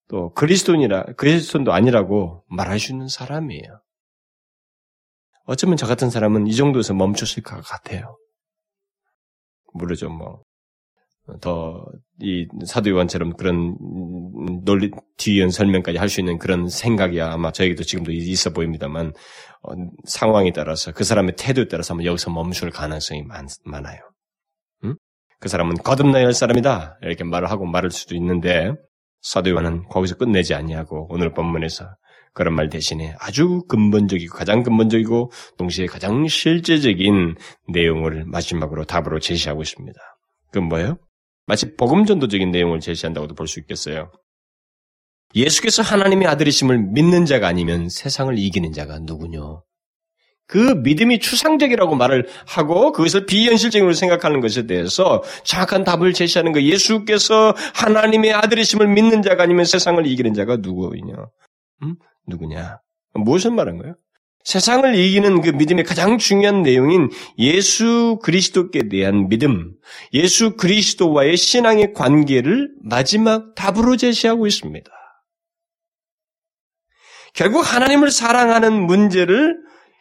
또 그리스도인이라 그리스도인도 아니라고 말할 수 있는 사람이에요. 어쩌면 저 같은 사람은 이 정도에서 멈췄을 것 같아요. 모르죠, 뭐. 더, 이 사도 요한처럼 그런 논리, 뒤이은 설명까지 할 수 있는 그런 생각이야 아마 저에게도 지금도 있어 보입니다만, 어, 상황에 따라서 그 사람의 태도에 따라서 아마 여기서 멈출 가능성이 많, 많아요. 응? 그 사람은 거듭나야 할 사람이다. 이렇게 말을 하고 말할 수도 있는데, 사도 요한은 거기서 끝내지 아니하고 오늘 본문에서 그런 말 대신에 아주 근본적이고 가장 근본적이고 동시에 가장 실제적인 내용을 마지막으로 답으로 제시하고 있습니다. 그건 뭐예요? 마치 복음 전도적인 내용을 제시한다고도 볼 수 있겠어요. 예수께서 하나님의 아들이심을 믿는 자가 아니면 세상을 이기는 자가 누구뇨? 그 믿음이 추상적이라고 말을 하고 그것을 비현실적으로 생각하는 것에 대해서 정확한 답을 제시하는 거 예수께서 하나님의 아들이심을 믿는 자가 아니면 세상을 이기는 자가 누구냐? 음? 누구냐? 무엇을 말한 거예요? 세상을 이기는 그 믿음의 가장 중요한 내용인 예수 그리스도께 대한 믿음, 예수 그리스도와의 신앙의 관계를 마지막 답으로 제시하고 있습니다. 결국 하나님을 사랑하는 문제를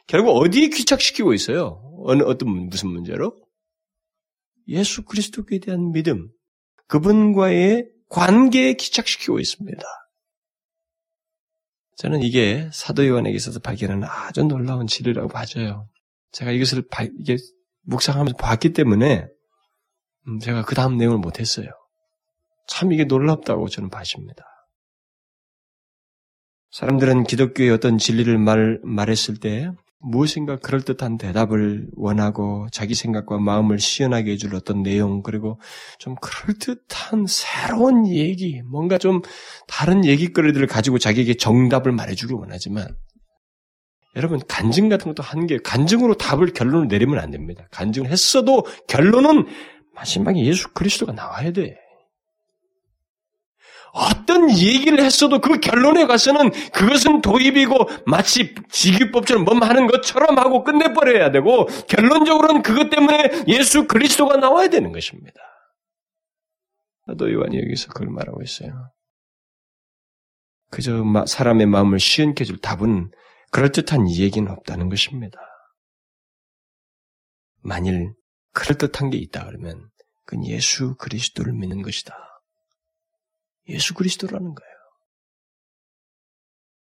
결국 어디에 귀착시키고 있어요? 어느 어떤 무슨 문제로? 예수 그리스도께 대한 믿음, 그분과의 관계에 귀착시키고 있습니다. 저는 이게 사도 요한에게 있어서 발견하는 아주 놀라운 진리라고 봐져요. 제가 이것을 바, 이게 묵상하면서 봤기 때문에 음, 제가 그 다음 내용을 못했어요. 참 이게 놀랍다고 저는 봐집니다. 사람들은 기독교의 어떤 진리를 말, 말했을 때 무엇인가 그럴듯한 대답을 원하고 자기 생각과 마음을 시원하게 해줄 어떤 내용 그리고 좀 그럴듯한 새로운 얘기 뭔가 좀 다른 얘기거리들을 가지고 자기에게 정답을 말해주길 원하지만 여러분 간증 같은 것도 한게 간증으로 답을 결론을 내리면 안 됩니다. 간증을 했어도 결론은 마지막에 예수 그리스도가 나와야 돼. 어떤 얘기를 했어도 그 결론에 가서는 그것은 도입이고 마치 직위법처럼 뭐 하는 것처럼 하고 끝내버려야 되고 결론적으로는 그것 때문에 예수 그리스도가 나와야 되는 것입니다. 사도 요한이 여기서 그걸 말하고 있어요. 그저 사람의 마음을 시원케 해줄 답은 그럴듯한 얘기는 없다는 것입니다. 만일 그럴듯한 게 있다 그러면 그건 예수 그리스도를 믿는 것이다. 예수 그리스도라는 거예요.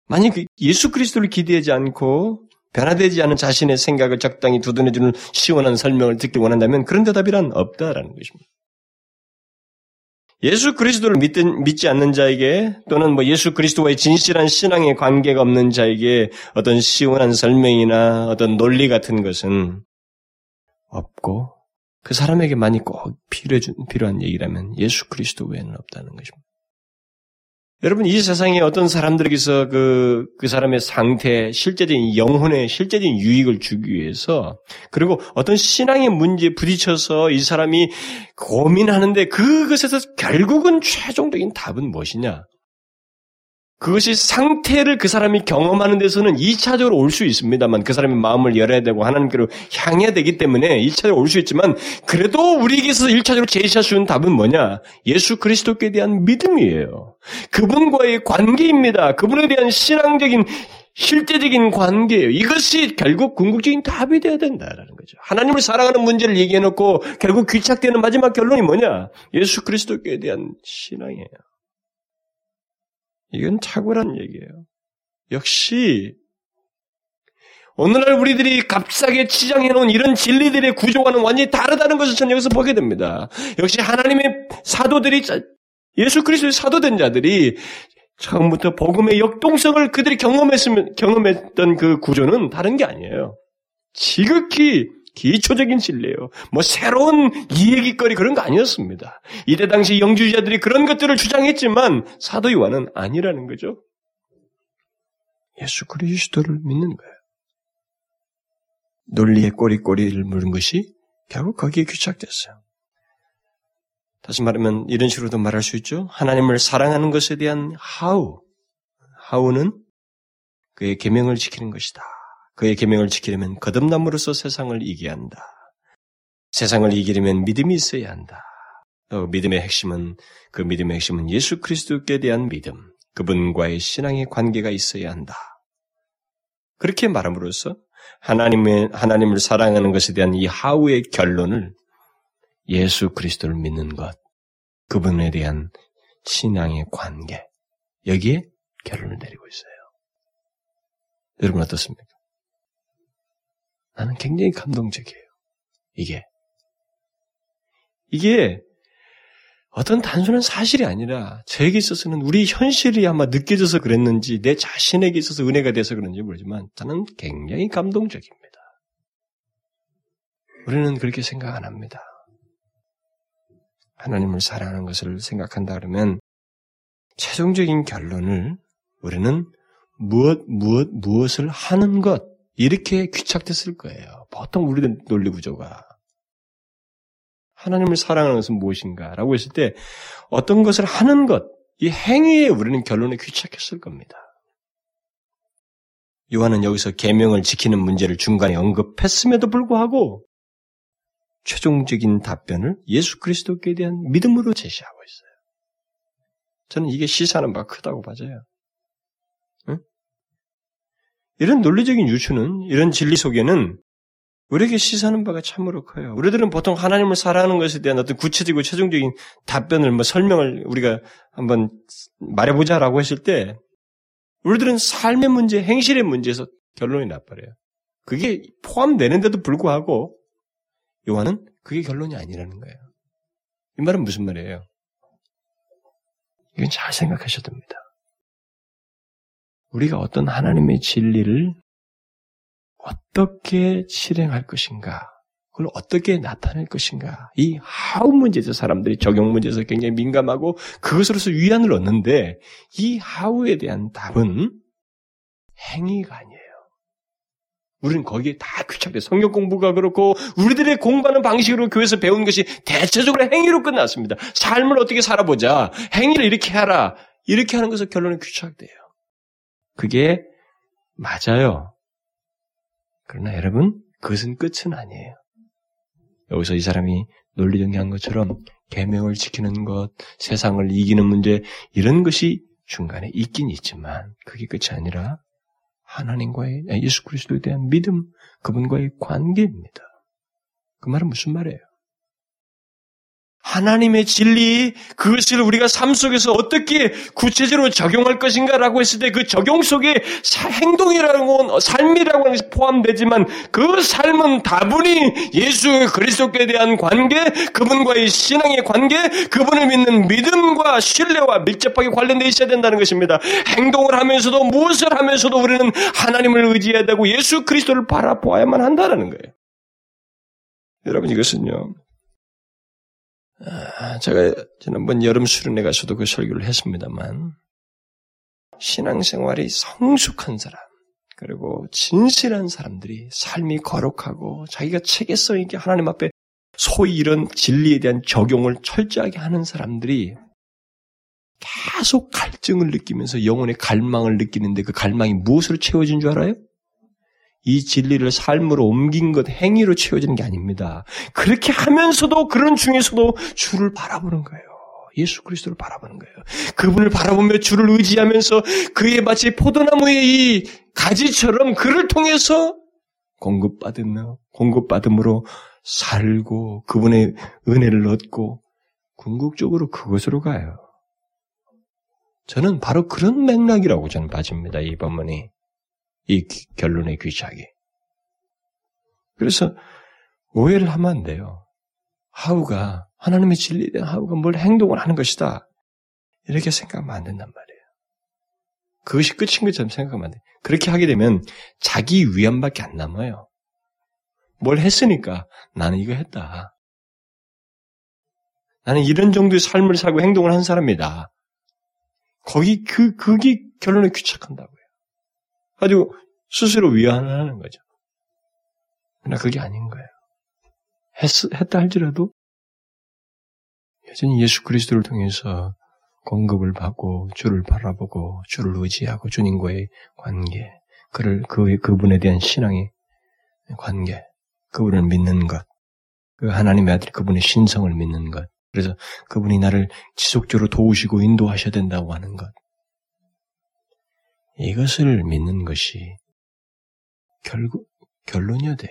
만약 그 예수 그리스도를 기대하지 않고 변화되지 않은 자신의 생각을 적당히 두둔해주는 시원한 설명을 듣기 원한다면 그런 대답이란 없다라는 것입니다. 예수 그리스도를 믿든, 믿지 않는 자에게 또는 뭐 예수 그리스도와의 진실한 신앙의 관계가 없는 자에게 어떤 시원한 설명이나 어떤 논리 같은 것은 없고 그 사람에게 많이 꼭 필요한 얘기라면 예수 그리스도 외에는 없다는 것입니다. 여러분, 이 세상에 어떤 사람들에게서 그, 그 사람의 상태, 실제적인 영혼의 실제적인 유익을 주기 위해서, 그리고 어떤 신앙의 문제에 부딪혀서 이 사람이 고민하는데 그것에서 결국은 최종적인 답은 무엇이냐? 그것이 상태를 그 사람이 경험하는 데서는 2차적으로 올 수 있습니다만 그 사람의 마음을 열어야 되고 하나님께로 향해야 되기 때문에 2차적으로 올 수 있지만 그래도 우리에게서 1차적으로 제시할 수 있는 답은 뭐냐? 예수 그리스도께 대한 믿음이에요. 그분과의 관계입니다. 그분에 대한 신앙적인 실제적인 관계예요. 이것이 결국 궁극적인 답이 되어야 된다라는 거죠. 하나님을 사랑하는 문제를 얘기해놓고 결국 귀착되는 마지막 결론이 뭐냐? 예수 그리스도께 대한 신앙이에요. 이건 탁월한 얘기예요. 역시 오늘날 우리들이 값싸게 치장해놓은 이런 진리들의 구조와는 완전히 다르다는 것을 저는 여기서 보게 됩니다. 역시 하나님의 사도들이 예수 그리스도의 사도된 자들이 처음부터 복음의 역동성을 그들이 경험했으면 경험했던 그 구조는 다른 게 아니에요. 지극히 기초적인 진리예요. 뭐 새로운 이야기거리 그런 거 아니었습니다. 이때 당시 영주자들이 그런 것들을 주장했지만 사도 요한은 아니라는 거죠. 예수 그리스도를 믿는 거예요. 논리의 꼬리꼬리를 물은 것이 결국 거기에 귀착됐어요. 다시 말하면 이런 식으로도 말할 수 있죠. 하나님을 사랑하는 것에 대한 하우. 하우는 그의 계명을 지키는 것이다. 그의 계명을 지키려면 거듭남으로써 세상을 이기게 한다. 세상을 이기려면 믿음이 있어야 한다. 어, 믿음의 핵심은 그 믿음의 핵심은 예수 그리스도께 대한 믿음, 그분과의 신앙의 관계가 있어야 한다. 그렇게 말함으로써 하나님의 하나님을 사랑하는 것에 대한 이 하우의 결론을 예수 그리스도를 믿는 것, 그분에 대한 신앙의 관계, 여기에 결론을 내리고 있어요. 여러분 어떻습니까? 나는 굉장히 감동적이에요. 이게. 이게 어떤 단순한 사실이 아니라 저에게 있어서는 우리 현실이 아마 느껴져서 그랬는지 내 자신에게 있어서 은혜가 돼서 그런지 모르지만 저는 굉장히 감동적입니다. 우리는 그렇게 생각 안 합니다. 하나님을 사랑하는 것을 생각한다 그러면 최종적인 결론을 우리는 무엇, 무엇, 무엇을 하는 것, 이렇게 귀착됐을 거예요. 보통 우리들 논리 구조가. 하나님을 사랑하는 것은 무엇인가? 라고 했을 때 어떤 것을 하는 것, 이 행위에 우리는 결론에 귀착했을 겁니다. 요한은 여기서 계명을 지키는 문제를 중간에 언급했음에도 불구하고 최종적인 답변을 예수 그리스도께 대한 믿음으로 제시하고 있어요. 저는 이게 시사하는 바가 크다고 봐져요. 응? 이런 논리적인 유추는 이런 진리 속에는 우리에게 시사하는 바가 참으로 커요. 우리들은 보통 하나님을 사랑하는 것에 대한 어떤 구체적이고 최종적인 답변을 뭐 설명을 우리가 한번 말해보자라고 했을 때 우리들은 삶의 문제, 행실의 문제에서 결론이 나버려요. 그게 포함되는데도 불구하고 요한은 그게 결론이 아니라는 거예요. 이 말은 무슨 말이에요? 이건 잘 생각하셔야 됩니다. 우리가 어떤 하나님의 진리를 어떻게 실행할 것인가, 그걸 어떻게 나타낼 것인가, 이 하우 문제에서 사람들이 적용 문제에서 굉장히 민감하고 그것으로서 위안을 얻는데 이 하우에 대한 답은 행위가 아니에요. 우리는 거기에 다 귀착돼. 성경 공부가 그렇고, 우리들의 공부하는 방식으로 교회에서 배운 것이 대체적으로 행위로 끝났습니다. 삶을 어떻게 살아보자. 행위를 이렇게 하라. 이렇게 하는 것을 결론은 귀착돼요. 그게 맞아요. 그러나 여러분, 그것은 끝은 아니에요. 여기서 이 사람이 논리정리한 것처럼 계명을 지키는 것, 세상을 이기는 문제 이런 것이 중간에 있긴 있지만 그게 끝이 아니라 하나님과의 예수 그리스도에 대한 믿음, 그분과의 관계입니다. 그 말은 무슨 말이에요? 하나님의 진리, 그것을 우리가 삶 속에서 어떻게 구체적으로 적용할 것인가 라고 했을 때 그 적용 속에 행동이라는 건 삶이라고 하는 것이 포함되지만 그 삶은 다분히 예수 그리스도께 대한 관계, 그분과의 신앙의 관계, 그분을 믿는 믿음과 신뢰와 밀접하게 관련되어 있어야 된다는 것입니다. 행동을 하면서도 무엇을 하면서도 우리는 하나님을 의지해야 되고 예수 그리스도를 바라보아야만 한다는 거예요. 여러분 이것은요. 아, 제가 지난번 여름 수련회 가서도 그 설교를 했습니다만 신앙생활이 성숙한 사람 그리고 진실한 사람들이 삶이 거룩하고 자기가 책에 써있게 하나님 앞에 소위 이런 진리에 대한 적용을 철저하게 하는 사람들이 계속 갈증을 느끼면서 영혼의 갈망을 느끼는데 그 갈망이 무엇으로 채워진 줄 알아요? 이 진리를 삶으로 옮긴 것, 행위로 채워지는 게 아닙니다. 그렇게 하면서도 그런 중에서도 주를 바라보는 거예요. 예수 그리스도를 바라보는 거예요. 그분을 바라보며 주를 의지하면서 그의 마치 포도나무의 이 가지처럼 그를 통해서 공급받은 공급받음으로 살고 그분의 은혜를 얻고 궁극적으로 그것으로 가요. 저는 바로 그런 맥락이라고 저는 봐집니다. 이 본문이. 이 결론의 귀착이. 그래서 오해를 하면 안 돼요. 하우가 하나님의 진리된 하우가 뭘 행동을 하는 것이다. 이렇게 생각하면 안 된단 말이에요. 그것이 끝인 것처럼 생각하면 안 돼. 그렇게 하게 되면 자기 위안밖에 안 남아요. 뭘 했으니까 나는 이거 했다. 나는 이런 정도의 삶을 살고 행동을 한 사람이다. 거기 그 그게 결론에 귀착한다고요. 가지고 스스로 위안하는 거죠. 그러나 그게 아닌 거예요. 했, 했다 할지라도 여전히 예수 그리스도를 통해서 공급을 받고 주를 바라보고 주를 의지하고 주님과의 관계, 그를 그 그분에 대한 신앙의 관계, 그분을 믿는 것, 그 하나님의 아들 그분의 신성을 믿는 것, 그래서 그분이 나를 지속적으로 도우시고 인도하셔야 된다고 하는 것. 이것을 믿는 것이 결국 결론이어야 돼.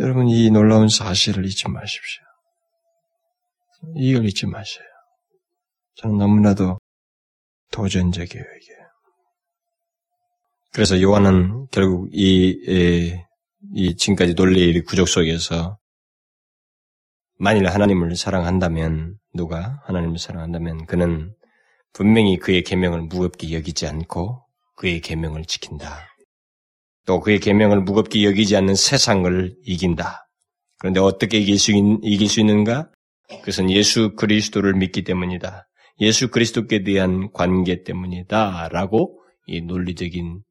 여러분 이 놀라운 사실을 잊지 마십시오. 이걸 잊지 마세요. 저는 너무나도 도전적이에요 이게. 그래서 요한은 결국 이, 이, 이 지금까지 논리의 구족 속에서 만일 하나님을 사랑한다면 누가 하나님을 사랑한다면 그는 분명히 그의 계명을 무겁게 여기지 않고 그의 계명을 지킨다. 또 그의 계명을 무겁게 여기지 않는 세상을 이긴다. 그런데 어떻게 이길 수, 있, 이길 수 있는가? 그것은 예수 그리스도를 믿기 때문이다. 예수 그리스도께 대한 관계 때문이다. 라고 이 논리적인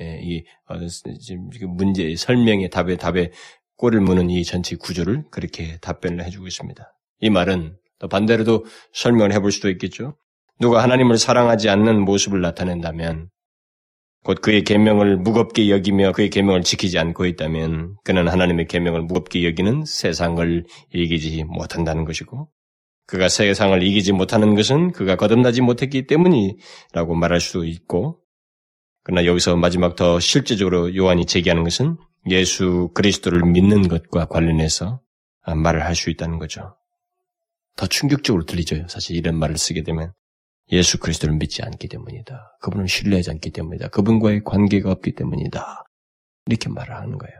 예, 이 어, 지금 문제 설명의 답에 답에 꼬리를 무는 이 전체 구조를 그렇게 답변을 해주고 있습니다. 이 말은 또 반대로도 설명을 해볼 수도 있겠죠. 누가 하나님을 사랑하지 않는 모습을 나타낸다면 곧 그의 계명을 무겁게 여기며 그의 계명을 지키지 않고 있다면 그는 하나님의 계명을 무겁게 여기는 세상을 이기지 못한다는 것이고 그가 세상을 이기지 못하는 것은 그가 거듭나지 못했기 때문이라고 말할 수도 있고 그러나 여기서 마지막 더 실제적으로 요한이 제기하는 것은 예수 그리스도를 믿는 것과 관련해서 말을 할 수 있다는 거죠. 더 충격적으로 들리죠. 사실 이런 말을 쓰게 되면 예수 그리스도를 믿지 않기 때문이다. 그분을 신뢰하지 않기 때문이다. 그분과의 관계가 없기 때문이다. 이렇게 말을 하는 거예요.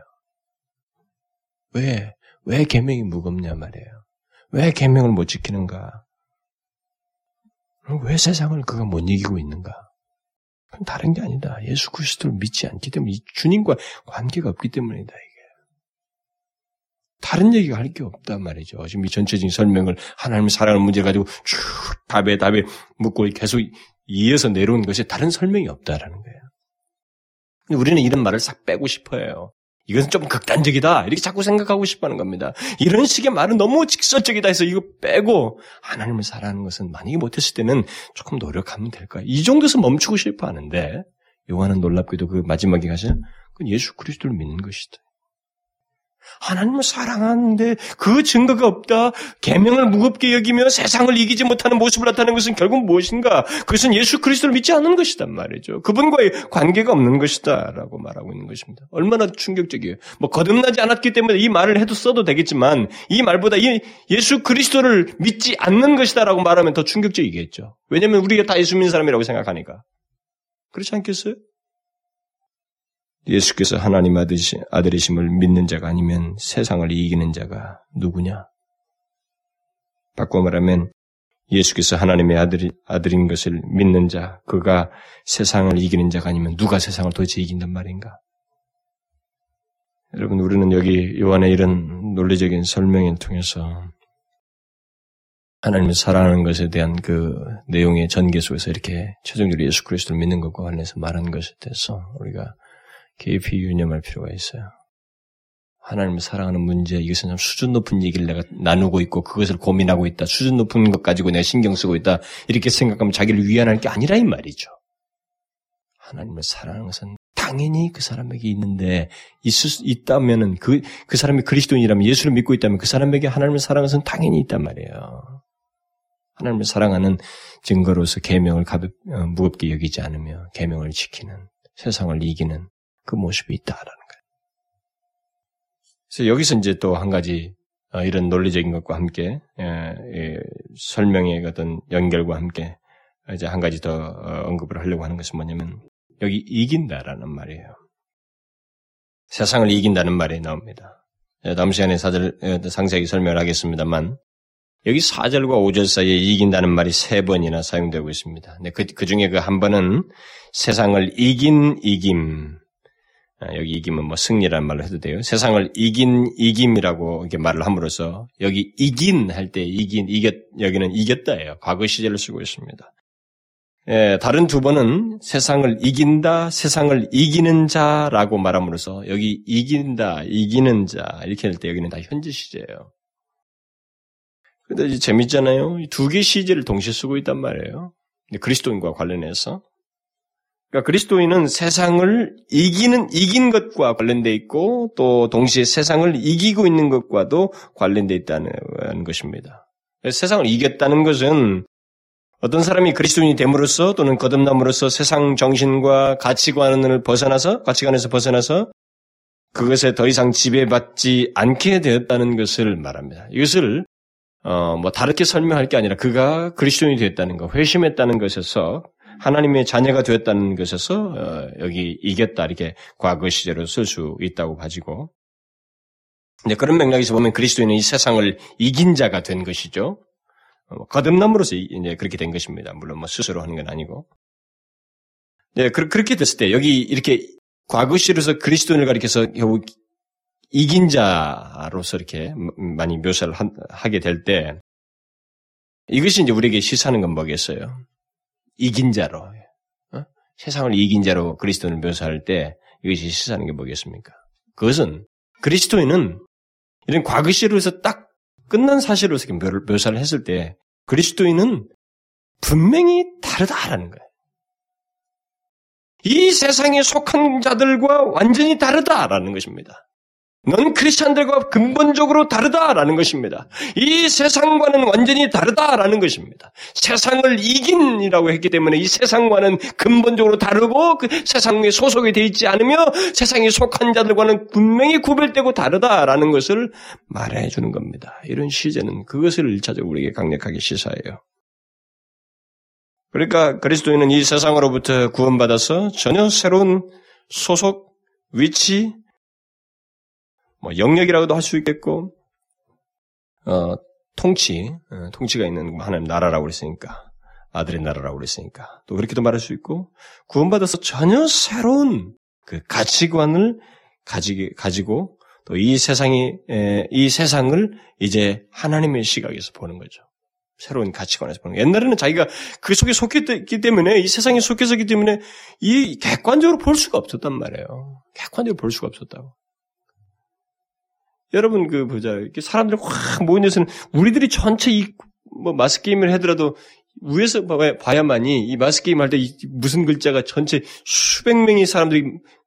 왜? 왜 계명이 무겁냐 말이에요. 왜 계명을 못 지키는가? 왜 세상을 그가 못 이기고 있는가? 다른 게 아니다. 예수 그리스도를 믿지 않기 때문에 주님과 관계가 없기 때문이다. 다른 얘기가 할 게 없단 말이죠. 지금 이 전체적인 설명을 하나님의 사랑을 문제 가지고 쭉 답에 답에 묻고 계속 이어서 내려온 것이 다른 설명이 없다라는 거예요. 우리는 이런 말을 싹 빼고 싶어요. 이것은 좀 극단적이다. 이렇게 자꾸 생각하고 싶어 하는 겁니다. 이런 식의 말은 너무 직설적이다 해서 이거 빼고 하나님을 사랑하는 것은 만약에 못했을 때는 조금 노력하면 될까. 이 정도에서 멈추고 싶어 하는데 요한은 놀랍게도 그 마지막에 가서 그 예수 그리스도를 믿는 것이다. 하나님을 사랑하는데 그 증거가 없다. 계명을 무겁게 여기며 세상을 이기지 못하는 모습을 나타내는 것은 결국 무엇인가? 그것은 예수 그리스도를 믿지 않는 것이단 말이죠. 그분과의 관계가 없는 것이다라고 말하고 있는 것입니다. 얼마나 충격적이에요. 뭐 거듭나지 않았기 때문에 이 말을 해도 써도 되겠지만 이 말보다 이 예수 그리스도를 믿지 않는 것이다라고 말하면 더 충격적이겠죠. 왜냐하면 우리가 다 예수 믿는 사람이라고 생각하니까. 그렇지 않겠어요? 예수께서 하나님 아들이심을 믿는 자가 아니면 세상을 이기는 자가 누구냐? 바꿔 말하면 예수께서 하나님의 아들, 아들인 것을 믿는 자, 그가 세상을 이기는 자가 아니면 누가 세상을 도대체 이긴단 말인가? 여러분, 우리는 여기 요한의 이런 논리적인 설명을 통해서 하나님을 사랑하는 것에 대한 그 내용의 전개 속에서 이렇게 최종적으로 예수 그리스도를 믿는 것과 관련해서 말한 것에 대해서 우리가 깊이 유념할 필요가 있어요. 하나님을 사랑하는 문제, 이것은 좀 수준 높은 얘기를 내가 나누고 있고 그것을 고민하고 있다. 수준 높은 것 가지고 내가 신경 쓰고 있다. 이렇게 생각하면 자기를 위안할 게 아니라 이 말이죠. 하나님을 사랑하는 것은 당연히 그 사람에게 있는데 있을 수 있다면은 그, 그 사람이 그리스도인이라면 예수를 믿고 있다면 그 사람에게 하나님을 사랑하는 것은 당연히 있단 말이에요. 하나님을 사랑하는 증거로서 계명을 가볍 어, 무겁게 여기지 않으며 계명을 지키는 세상을 이기는 그 모습이 있다라는 거예요. 그래서 여기서 이제 또 한 가지 어, 이런 논리적인 것과 함께 예, 설명의 어떤 연결과 함께 이제 한 가지 더 어, 언급을 하려고 하는 것은 뭐냐면 여기 이긴다라는 말이에요. 세상을 이긴다는 말이 나옵니다. 예, 다음 시간에 사절 상세하게 설명을 하겠습니다만 여기 4절과 5절 사이에 이긴다는 말이 세 번이나 사용되고 있습니다. 그, 그 중에 그 한 번은 세상을 이긴 이김. 아, 여기 이김은 뭐 승리라는 말로 해도 돼요. 세상을 이긴 이김이라고 이렇게 말을 함으로써 여기 이긴 할 때 이긴 이겼 여기는 이겼다예요. 과거 시제를 쓰고 있습니다. 예, 다른 두 번은 세상을 이긴다, 세상을 이기는 자라고 말함으로써 여기 이긴다, 이기는 자 이렇게 할 때 여기는 다 현재 시제예요. 근데 재밌잖아요. 두 개 시제를 동시에 쓰고 있단 말이에요. 그리스도인과 관련해서. 그러니까 그리스도인은 세상을 이기는, 이긴 것과 관련돼 있고, 또 동시에 세상을 이기고 있는 것과도 관련돼 있다는 것입니다. 세상을 이겼다는 것은 어떤 사람이 그리스도인이 됨으로써 또는 거듭남으로써 세상 정신과 가치관을 벗어나서, 가치관에서 벗어나서 그것에 더 이상 지배받지 않게 되었다는 것을 말합니다. 이것을 어, 뭐 다르게 설명할 게 아니라 그가 그리스도인이 되었다는 것, 회심했다는 것에서 하나님의 자녀가 되었다는 것에서 어, 여기 이겼다 이렇게 과거 시제로 쓸 수 있다고 가지고 이제 그런 맥락에서 보면 그리스도인은 이 세상을 이긴 자가 된 것이죠. 어, 뭐 거듭남으로서 이제 그렇게 된 것입니다. 물론 뭐 스스로 하는 건 아니고. 네, 그 렇게 됐을 때 여기 이렇게 과거 시로서 그리스도인을 가리켜서 결국 이긴 자로서 이렇게 많이 묘사를 하 게 될 때 이것이 이제 우리에게 시사하는 건 뭐겠어요? 이긴 자로 어? 세상을 이긴 자로 그리스도를 묘사할 때 이것이 시사하는 게 뭐겠습니까? 그것은 그리스도인은 이런 과거 시로서 딱 끝난 사실로서 묘사를 했을 때 그리스도인은 분명히 다르다라는 거예요. 이 세상에 속한 자들과 완전히 다르다라는 것입니다. 넌 크리스찬들과 근본적으로 다르다라는 것입니다. 이 세상과는 완전히 다르다라는 것입니다. 세상을 이긴이라고 했기 때문에 이 세상과는 근본적으로 다르고 그 세상에 소속이 되어 있지 않으며 세상에 속한 자들과는 분명히 구별되고 다르다라는 것을 말해 주는 겁니다. 이런 시제는 그것을 일차적으로 우리에게 강력하게 시사해요. 그러니까 그리스도인은 이 세상으로부터 구원받아서 전혀 새로운 소속, 위치, 뭐 영역이라고도 할 수 있겠고, 어, 통치, 어, 통치가 있는 하나님 나라라고 그랬으니까, 아들의 나라라고 그랬으니까, 또 그렇게도 말할 수 있고, 구원받아서 전혀 새로운 그 가치관을 가지, 가지고, 또 이 세상이, 에, 이 세상을 이제 하나님의 시각에서 보는 거죠. 새로운 가치관에서 보는 거예요. 옛날에는 자기가 그 속에 속했기 때문에, 이 세상에 속해서기 때문에, 이 객관적으로 볼 수가 없었단 말이에요. 객관적으로 볼 수가 없었다고. 여러분 그 보자. 이렇게 사람들이 확 모인 데서는 우리들이 전체 이 뭐 마스 게임을 하더라도 위에서 봐야만이 이 마스 게임 할 때 무슨 글자가 전체 수백 명의 사람들이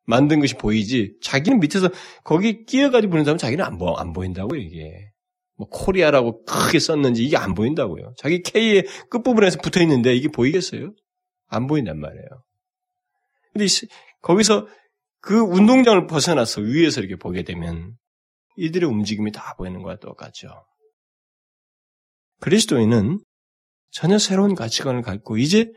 만든 것이 보이지. 자기는 밑에서 거기 끼어가지고 보는 사람은 자기는 안, 보, 안 보인다고 이게. 뭐 코리아라고 크게 썼는지 이게 안 보인다고요. 자기 K의 끝부분에서 붙어 있는데 이게 보이겠어요? 안 보인단 말이에요. 근데 거기서 그 운동장을 벗어나서 위에서 이렇게 보게 되면 이들의 움직임이 다 보이는 것과 똑같죠. 그리스도인은 전혀 새로운 가치관을 갖고 이제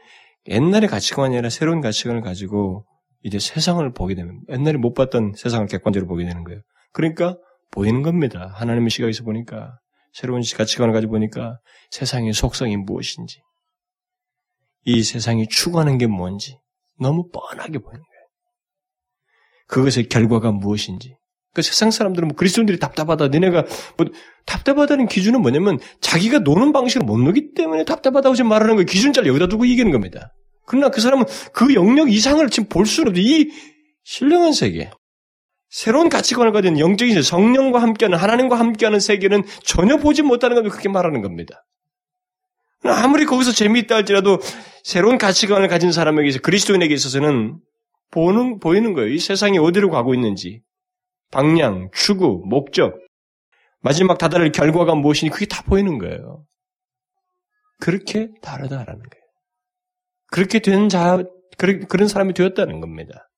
옛날의 가치관이 아니라 새로운 가치관을 가지고 이제 세상을 보게 되면 옛날에 못 봤던 세상을 객관적으로 보게 되는 거예요. 그러니까 보이는 겁니다. 하나님의 시각에서 보니까 새로운 가치관을 가지고 보니까 세상의 속성이 무엇인지 이 세상이 추구하는 게 뭔지 너무 뻔하게 보이는 거예요. 그것의 결과가 무엇인지 그 세상 사람들은 뭐 그리스도인들이 답답하다. 너네가 뭐 답답하다는 기준은 뭐냐면 자기가 노는 방식을 못 노기 때문에 답답하다고 지금 말하는 거예요. 기준자를 여기다 두고 이기는 겁니다. 그러나 그 사람은 그 영역 이상을 지금 볼 수는 없죠. 이 신령한 세계, 새로운 가치관을 가진 영적인 성령과 함께하는 하나님과 함께하는 세계는 전혀 보지 못하는 것을 그렇게 말하는 겁니다. 아무리 거기서 재미있다 할지라도 새로운 가치관을 가진 사람에게서 그리스도인에게 있어서는 보는 보이는 거예요. 이 세상이 어디로 가고 있는지 방향, 추구, 목적, 마지막 다다를 결과가 무엇이니 그게 다 보이는 거예요. 그렇게 다르다라는 거예요. 그렇게 된 자, 그런 사람이 되었다는 겁니다.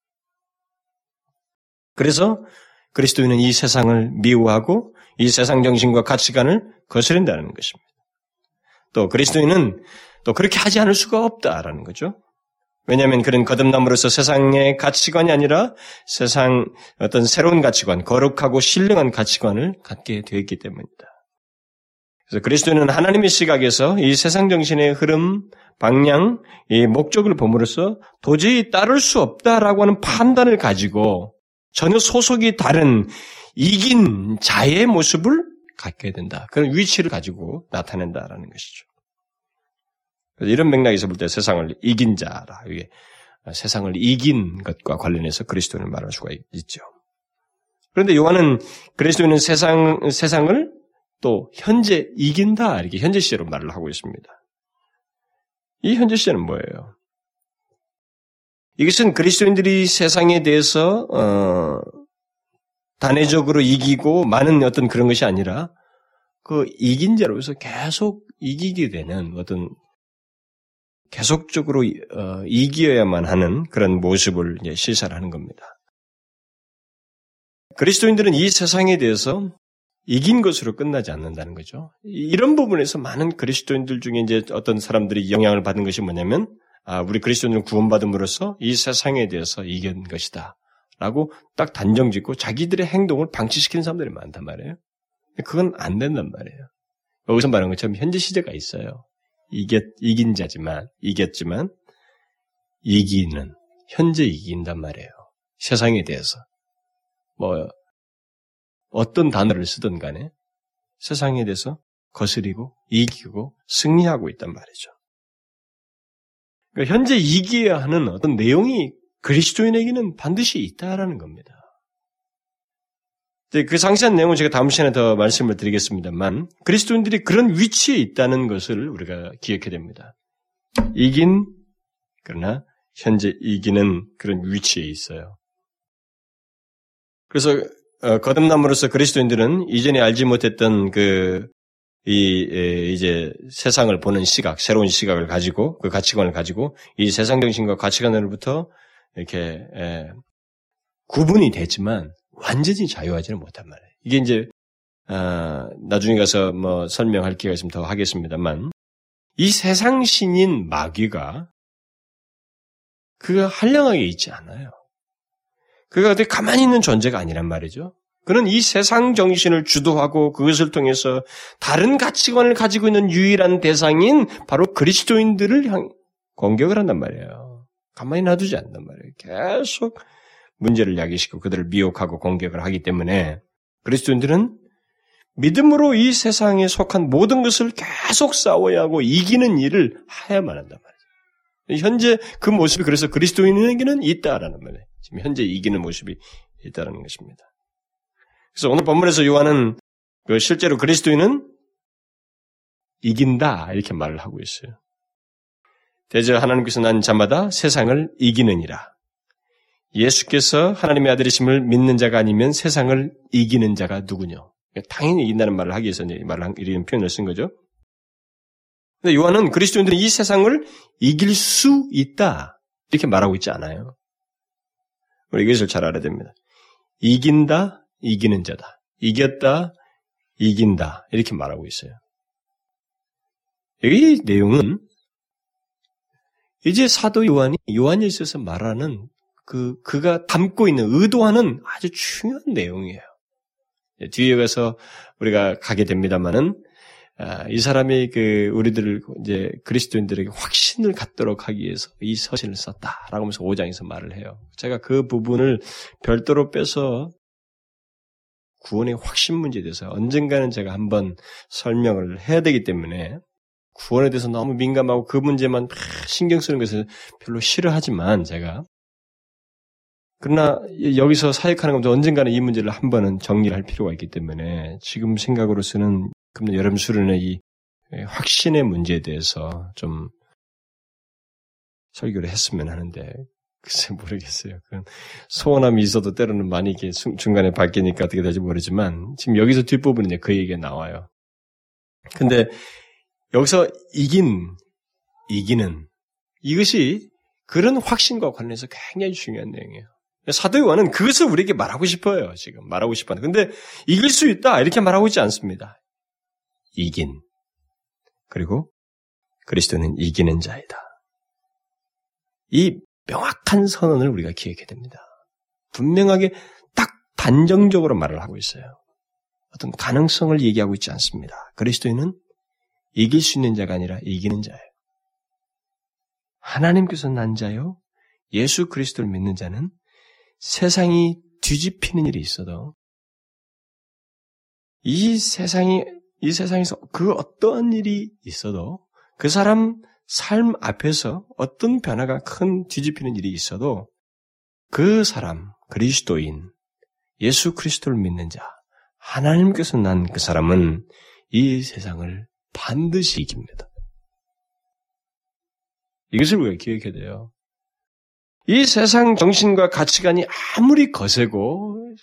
그래서 그리스도인은 이 세상을 미워하고 이 세상 정신과 가치관을 거스른다는 것입니다. 또 그리스도인은 또 그렇게 하지 않을 수가 없다라는 거죠. 왜냐하면 그런 거듭남으로서 세상의 가치관이 아니라 세상 어떤 새로운 가치관, 거룩하고 신령한 가치관을 갖게 되었기 때문입니다. 그래서 그리스도인은 하나님의 시각에서 이 세상 정신의 흐름, 방향, 이 목적을 봄으로써 도저히 따를 수 없다라고 하는 판단을 가지고 전혀 소속이 다른 이긴 자의 모습을 갖게 된다. 그런 위치를 가지고 나타낸다라는 것이죠. 이런 맥락에서 볼 때 세상을 이긴 자라. 이게 세상을 이긴 것과 관련해서 그리스도인을 말할 수가 있죠. 그런데 요한은 그리스도인은 세상, 세상을 또 현재 이긴다. 이렇게 현재 시제로 말을 하고 있습니다. 이 현재 시제는 뭐예요? 이것은 그리스도인들이 세상에 대해서 어, 단회적으로 이기고 많은 어떤 그런 것이 아니라 그 이긴 자로서 계속 이기게 되는 어떤 계속적으로 어, 이기어야만 하는 그런 모습을 시사하는 겁니다. 그리스도인들은 이 세상에 대해서 이긴 것으로 끝나지 않는다는 거죠. 이런 부분에서 많은 그리스도인들 중에 이제 어떤 사람들이 영향을 받은 것이 뭐냐면 아, 우리 그리스도인은 구원받음으로써 이 세상에 대해서 이긴 것이다. 라고 딱 단정 짓고 자기들의 행동을 방치시키는 사람들이 많단 말이에요. 그건 안 된단 말이에요. 여기서 말하는 것처럼 현재 시제가 있어요. 이겼, 이긴 자지만, 이겼지만, 이기는, 현재 이긴단 말이에요. 세상에 대해서. 뭐, 어떤 단어를 쓰든 간에 세상에 대해서 거스리고, 이기고, 승리하고 있단 말이죠. 그러니까 현재 이기어야 하는 어떤 내용이 그리스도인에게는 반드시 있다라는 겁니다. 그 상세한 내용은 제가 다음 시간에 더 말씀을 드리겠습니다만 그리스도인들이 그런 위치에 있다는 것을 우리가 기억해야 됩니다. 이긴 그러나 현재 이기는 그런 위치에 있어요. 그래서 어, 거듭남으로서 그리스도인들은 이전에 알지 못했던 그 이, 이제 세상을 보는 시각, 새로운 시각을 가지고, 그 가치관을 가지고, 이 세상 정신과 가치관으로부터 이렇게, 에, 구분이 되지만, 완전히 자유하지는 못한 말이에요. 이게 이제, 아, 나중에 가서 뭐 설명할 기회가 있으면 더 하겠습니다만, 이 세상 신인 마귀가, 그가 한량하게 있지 않아요. 그가 되게 가만히 있는 존재가 아니란 말이죠. 그는 이 세상 정신을 주도하고 그것을 통해서 다른 가치관을 가지고 있는 유일한 대상인 바로 그리스도인들을 향 공격을 한단 말이에요. 가만히 놔두지 않단 말이에요. 계속 문제를 야기시키고 그들을 미혹하고 공격을 하기 때문에 그리스도인들은 믿음으로 이 세상에 속한 모든 것을 계속 싸워야 하고 이기는 일을 해야만 한단 말이에요. 현재 그 모습이 그래서 그리스도인에게는 있다라는 말이에요. 지금 현재 이기는 모습이 있다라는 것입니다. 그래서 오늘 본문에서 요한은 그 실제로 그리스도인은 이긴다 이렇게 말을 하고 있어요. 대저 하나님께서 난 자마다 세상을 이기느니라. 예수께서 하나님의 아들이심을 믿는 자가 아니면 세상을 이기는 자가 누구냐? 당연히 이긴다는 말을 하기 위해서 말을 이런 표현을 쓴 거죠. 근데 요한은 그리스도인들은 이 세상을 이길 수 있다 이렇게 말하고 있지 않아요. 우리 이것을 잘 알아야 됩니다. 이긴다, 이기는 자다. 이겼다, 이긴다. 이렇게 말하고 있어요. 이 내용은 이제 사도 요한이 요한일서에서 말하는 그 그가 담고 있는 의도하는 아주 중요한 내용이에요. 뒤에 가서 우리가 가게 됩니다만은 아, 이 사람이 그 우리들을 이제 그리스도인들에게 확신을 갖도록 하기 위해서 이 서신을 썼다 라고 하면서 5장에서 말을 해요. 제가 그 부분을 별도로 빼서 구원의 확신 문제에 대해서 언젠가는 제가 한번 설명을 해야 되기 때문에 구원에 대해서 너무 민감하고 그 문제만 신경 쓰는 것을 별로 싫어하지만 제가 그러나 여기서 사역하는 것도 언젠가는 이 문제를 한 번은 정리를 할 필요가 있기 때문에 지금 생각으로서는 금년 여름 수련의 이 확신의 문제에 대해서 좀 설교를 했으면 하는데 글쎄 모르겠어요. 그건 소원함이 있어도 때로는 많이 이렇게 중간에 바뀌니까 어떻게 될지 모르지만 지금 여기서 뒷부분은 이제 그 얘기가 나와요. 근데 여기서 이긴 이기는 이것이 그런 확신과 관련해서 굉장히 중요한 내용이에요. 사도 요한은 그것을 우리에게 말하고 싶어요. 지금 말하고 싶어요. 근데 이길 수 있다 이렇게 말하고 있지 않습니다. 이긴 그리고 그리스도는 이기는 자이다. 이 명확한 선언을 우리가 기억해야 됩니다. 분명하게 딱 단정적으로 말을 하고 있어요. 어떤 가능성을 얘기하고 있지 않습니다. 그리스도인은 이길 수 있는 자가 아니라 이기는 자예요. 하나님께서 난 자요. 예수 그리스도를 믿는 자는 세상이 뒤집히는 일이 있어도 이 세상이 이 세상에서 그 어떠한 일이 있어도 그 사람 삶 앞에서 어떤 변화가 큰 뒤집히는 일이 있어도 그 사람 그리스도인 예수 그리스도를 믿는 자 하나님께서 난 그 사람은 이 세상을 반드시 이깁니다. 이것을 우리가 기억해야 돼요. 이 세상 정신과 가치관이 아무리 거세고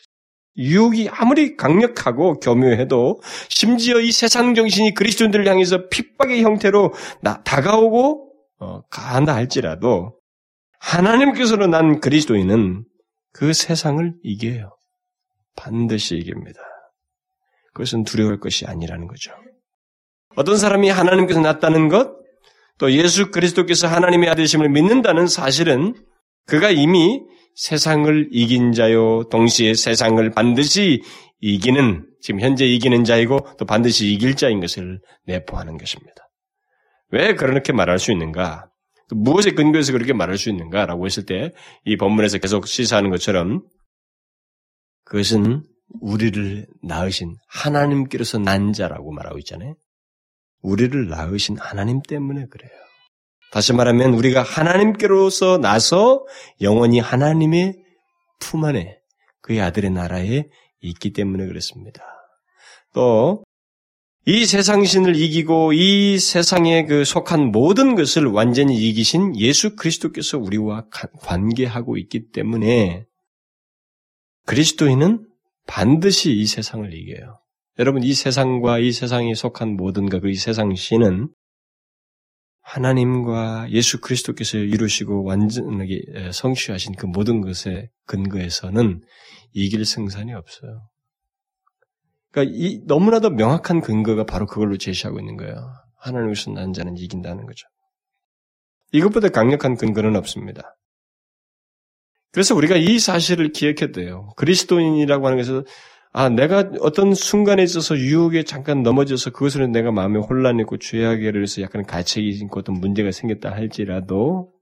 유혹이 아무리 강력하고 교묘해도 심지어 이 세상 정신이 그리스도인들을 향해서 핍박의 형태로 나, 다가오고 어, 가한다 할지라도 하나님께서는 난 그리스도인은 그 세상을 이겨요. 반드시 이깁니다. 그것은 두려울 것이 아니라는 거죠. 어떤 사람이 하나님께서 났다는 것, 또 예수 그리스도께서 하나님의 아들심을 믿는다는 사실은 그가 이미 세상을 이긴 자요, 동시에 세상을 반드시 이기는, 지금 현재 이기는 자이고 또 반드시 이길 자인 것을 내포하는 것입니다. 왜 그렇게 말할 수 있는가? 무엇에 근거해서 그렇게 말할 수 있는가라고 했을 때 이 본문에서 계속 시사하는 것처럼 그것은 우리를 낳으신 하나님께로서 난 자라고 말하고 있잖아요. 우리를 낳으신 하나님 때문에 그래요. 다시 말하면 우리가 하나님께로서 나서 영원히 하나님의 품 안에 그의 아들의 나라에 있기 때문에 그렇습니다. 또 이 세상 신을 이기고 이 세상에 그 속한 모든 것을 완전히 이기신 예수 그리스도께서 우리와 관계하고 있기 때문에 그리스도인은 반드시 이 세상을 이겨요. 여러분 이 세상과 이 세상에 속한 모든 것, 그이 세상 신은 하나님과 예수 그리스도께서 이루시고 완전하게 성취하신 그 모든 것의 근거에서는 이길 생산이 없어요. 그러니까 이 너무나도 명확한 근거가 바로 그걸로 제시하고 있는 거예요. 하나님께서 난 자는 이긴다는 거죠. 이것보다 강력한 근거는 없습니다. 그래서 우리가 이 사실을 기억해야 돼요. 그리스도인이라고 하는 것은 아, 내가 어떤 순간에 있어서 유혹에 잠깐 넘어져서 그것으로 내가 마음에 혼란이 있고 죄악에를 해서 약간 가책이 있고 어떤 문제가 생겼다 할지라도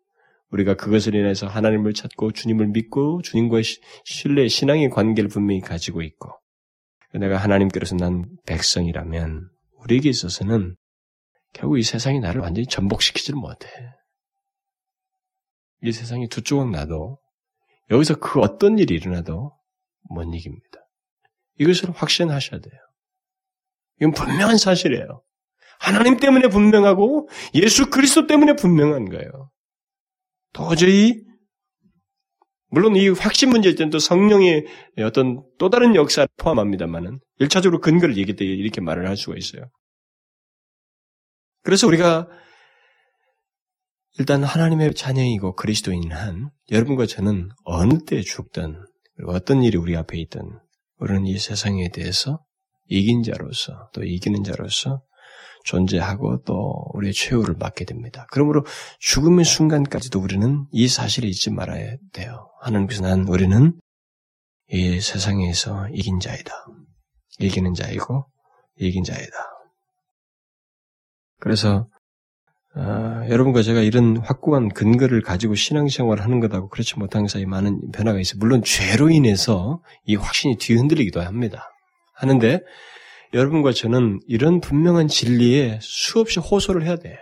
우리가 그것을 인해서 하나님을 찾고 주님을 믿고 주님과의 신뢰, 신앙의 관계를 분명히 가지고 있고 내가 하나님께로서 난 백성이라면 우리에게 있어서는 결국 이 세상이 나를 완전히 전복시키지를 못해. 이 세상이 두 조각 나도 여기서 그 어떤 일이 일어나도 못 이깁니다. 이것을 확신하셔야 돼요. 이건 분명한 사실이에요. 하나님 때문에 분명하고 예수 그리스도 때문에 분명한 거예요. 도저히 물론 이 확신 문제일 때는 또 성령의 어떤 또 다른 역사를 포함합니다만은 1차적으로 근거를 얘기할 때 이렇게 말을 할 수가 있어요. 그래서 우리가 일단 하나님의 자녀이고 그리스도인 한 여러분과 저는 어느 때 죽든 어떤 일이 우리 앞에 있든 우리는 이 세상에 대해서 이긴 자로서 또 이기는 자로서 존재하고 또 우리의 최후를 맞게 됩니다. 그러므로 죽음의 순간까지도 우리는 이 사실을 잊지 말아야 돼요. 하나님께서 난 우리는 이 세상에서 이긴 자이다. 이기는 자이고 이긴 자이다. 그래서 어, 여러분과 제가 이런 확고한 근거를 가지고 신앙생활을 하는 것하고 그렇지 못한 사이 많은 변화가 있어요. 물론 죄로 인해서 이 확신이 뒤흔들리기도 합니다. 하는데 여러분과 저는 이런 분명한 진리에 수없이 호소를 해야 돼.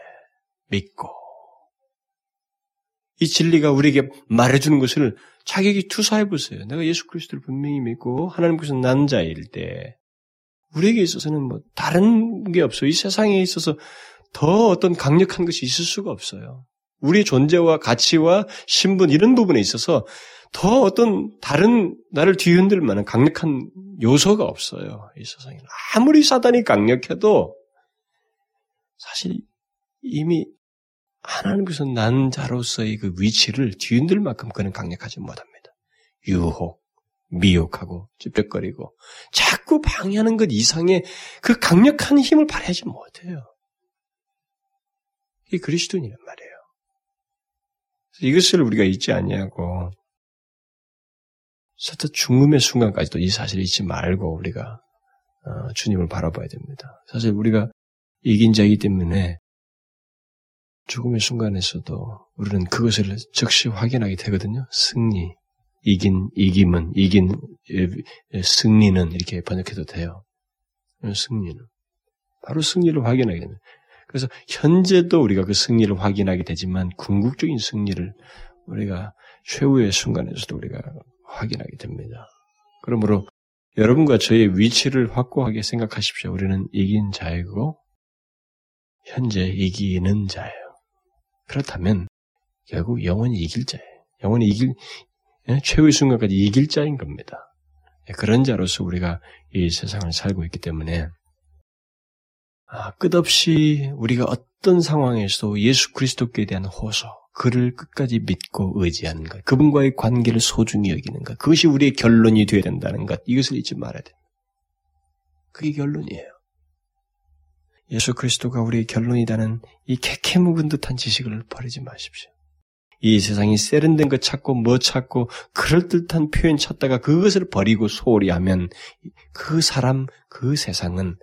믿고 이 진리가 우리에게 말해주는 것을 자격이 투사해 보세요. 내가 예수 그리스도를 분명히 믿고 하나님께서 난 자일 때 우리에게 있어서는 뭐 다른 게 없어요. 이 세상에 있어서 더 어떤 강력한 것이 있을 수가 없어요. 우리의 존재와 가치와 신분 이런 부분에 있어서 더 어떤 다른 나를 뒤흔들 만한 강력한 요소가 없어요. 이 세상에 아무리 사단이 강력해도 사실 이미 하나님께서 난 자로서의 그 위치를 뒤흔들 만큼 그는 강력하지 못합니다. 유혹, 미혹하고 찝쩍거리고 자꾸 방해하는 것 이상의 그 강력한 힘을 발휘하지 못해요. 이 그리스도인이란 말이에요. 이것을 우리가 잊지 않냐고 서터 죽음의 순간까지도 이 사실을 잊지 말고 우리가 어, 주님을 바라봐야 됩니다. 사실 우리가 이긴 자이기 때문에 죽음의 순간에서도 우리는 그것을 즉시 확인하게 되거든요. 승리, 이긴, 이김은, 이긴, 승리는 이렇게 번역해도 돼요. 승리는. 바로 승리를 확인하게 됩니다. 그래서 현재도 우리가 그 승리를 확인하게 되지만 궁극적인 승리를 우리가 최후의 순간에서도 우리가 확인하게 됩니다. 그러므로 여러분과 저의 위치를 확고하게 생각하십시오. 우리는 이긴 자이고 현재 이기는 자예요. 그렇다면 결국 영원히 이길 자예요. 영원히 이길 예? 최후의 순간까지 이길 자인 겁니다. 예, 그런 자로서 우리가 이 세상을 살고 있기 때문에 아, 끝없이 우리가 어떤 상황에서도 예수 그리스도께 대한 호소, 그를 끝까지 믿고 의지하는 것, 그분과의 관계를 소중히 여기는 것, 그것이 우리의 결론이 되어야 된다는 것, 이것을 잊지 말아야 됩니다. 그게 결론이에요. 예수 그리스도가 우리의 결론이라는 이 캐캐 묵은 듯한 지식을 버리지 마십시오. 이 세상이 세련된 것 찾고 뭐 찾고 그럴듯한 표현 찾다가 그것을 버리고 소홀히 하면 그 사람, 그 세상은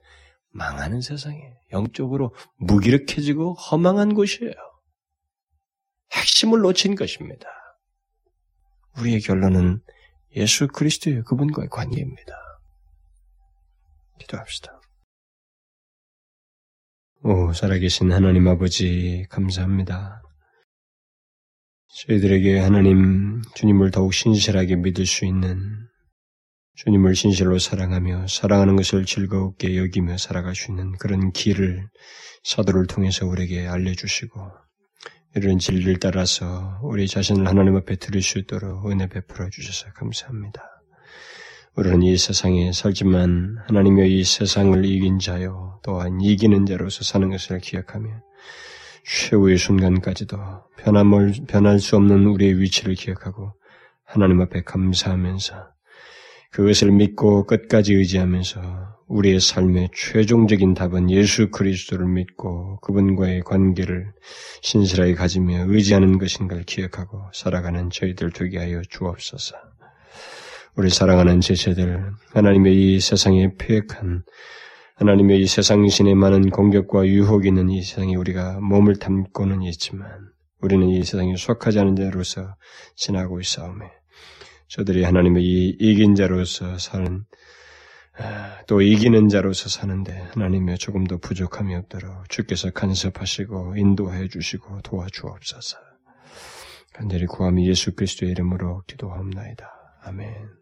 망하는 세상이에요. 영적으로 무기력해지고 허망한 곳이에요. 핵심을 놓친 것입니다. 우리의 결론은 예수 그리스도의 그분과의 관계입니다. 기도합시다. 오, 살아계신 하나님 아버지, 감사합니다. 저희들에게 하나님, 주님을 더욱 신실하게 믿을 수 있는 주님을 진실로 사랑하며 사랑하는 것을 즐겁게 여기며 살아갈 수 있는 그런 길을 사도를 통해서 우리에게 알려주시고 이런 진리를 따라서 우리 자신을 하나님 앞에 들을 수 있도록 은혜 베풀어 주셔서 감사합니다. 우리는 이 세상에 살지만 하나님의 이 세상을 이긴 자요 또한 이기는 자로서 사는 것을 기억하며 최후의 순간까지도 변함을 변할 수 없는 우리의 위치를 기억하고 하나님 앞에 감사하면서 그것을 믿고 끝까지 의지하면서 우리의 삶의 최종적인 답은 예수 그리스도를 믿고 그분과의 관계를 신실하게 가지며 의지하는 것인 걸 기억하고 살아가는 저희들 되게 하여 주옵소서. 우리 사랑하는 제자들, 하나님의 이 세상에 폐역한 하나님의 이 세상 신의 많은 공격과 유혹이 있는 이 세상에 우리가 몸을 담고는 있지만 우리는 이 세상에 속하지 않은 자로서 지나고 있사오매 저들이 하나님의 이 이긴 자로서 사는 아, 또 이기는 자로서 사는데 하나님의 조금도 부족함이 없도록 주께서 간섭하시고 인도해 주시고 도와주옵소서. 간절히 구함이 예수 그리스도의 이름으로 기도하옵나이다. 아멘.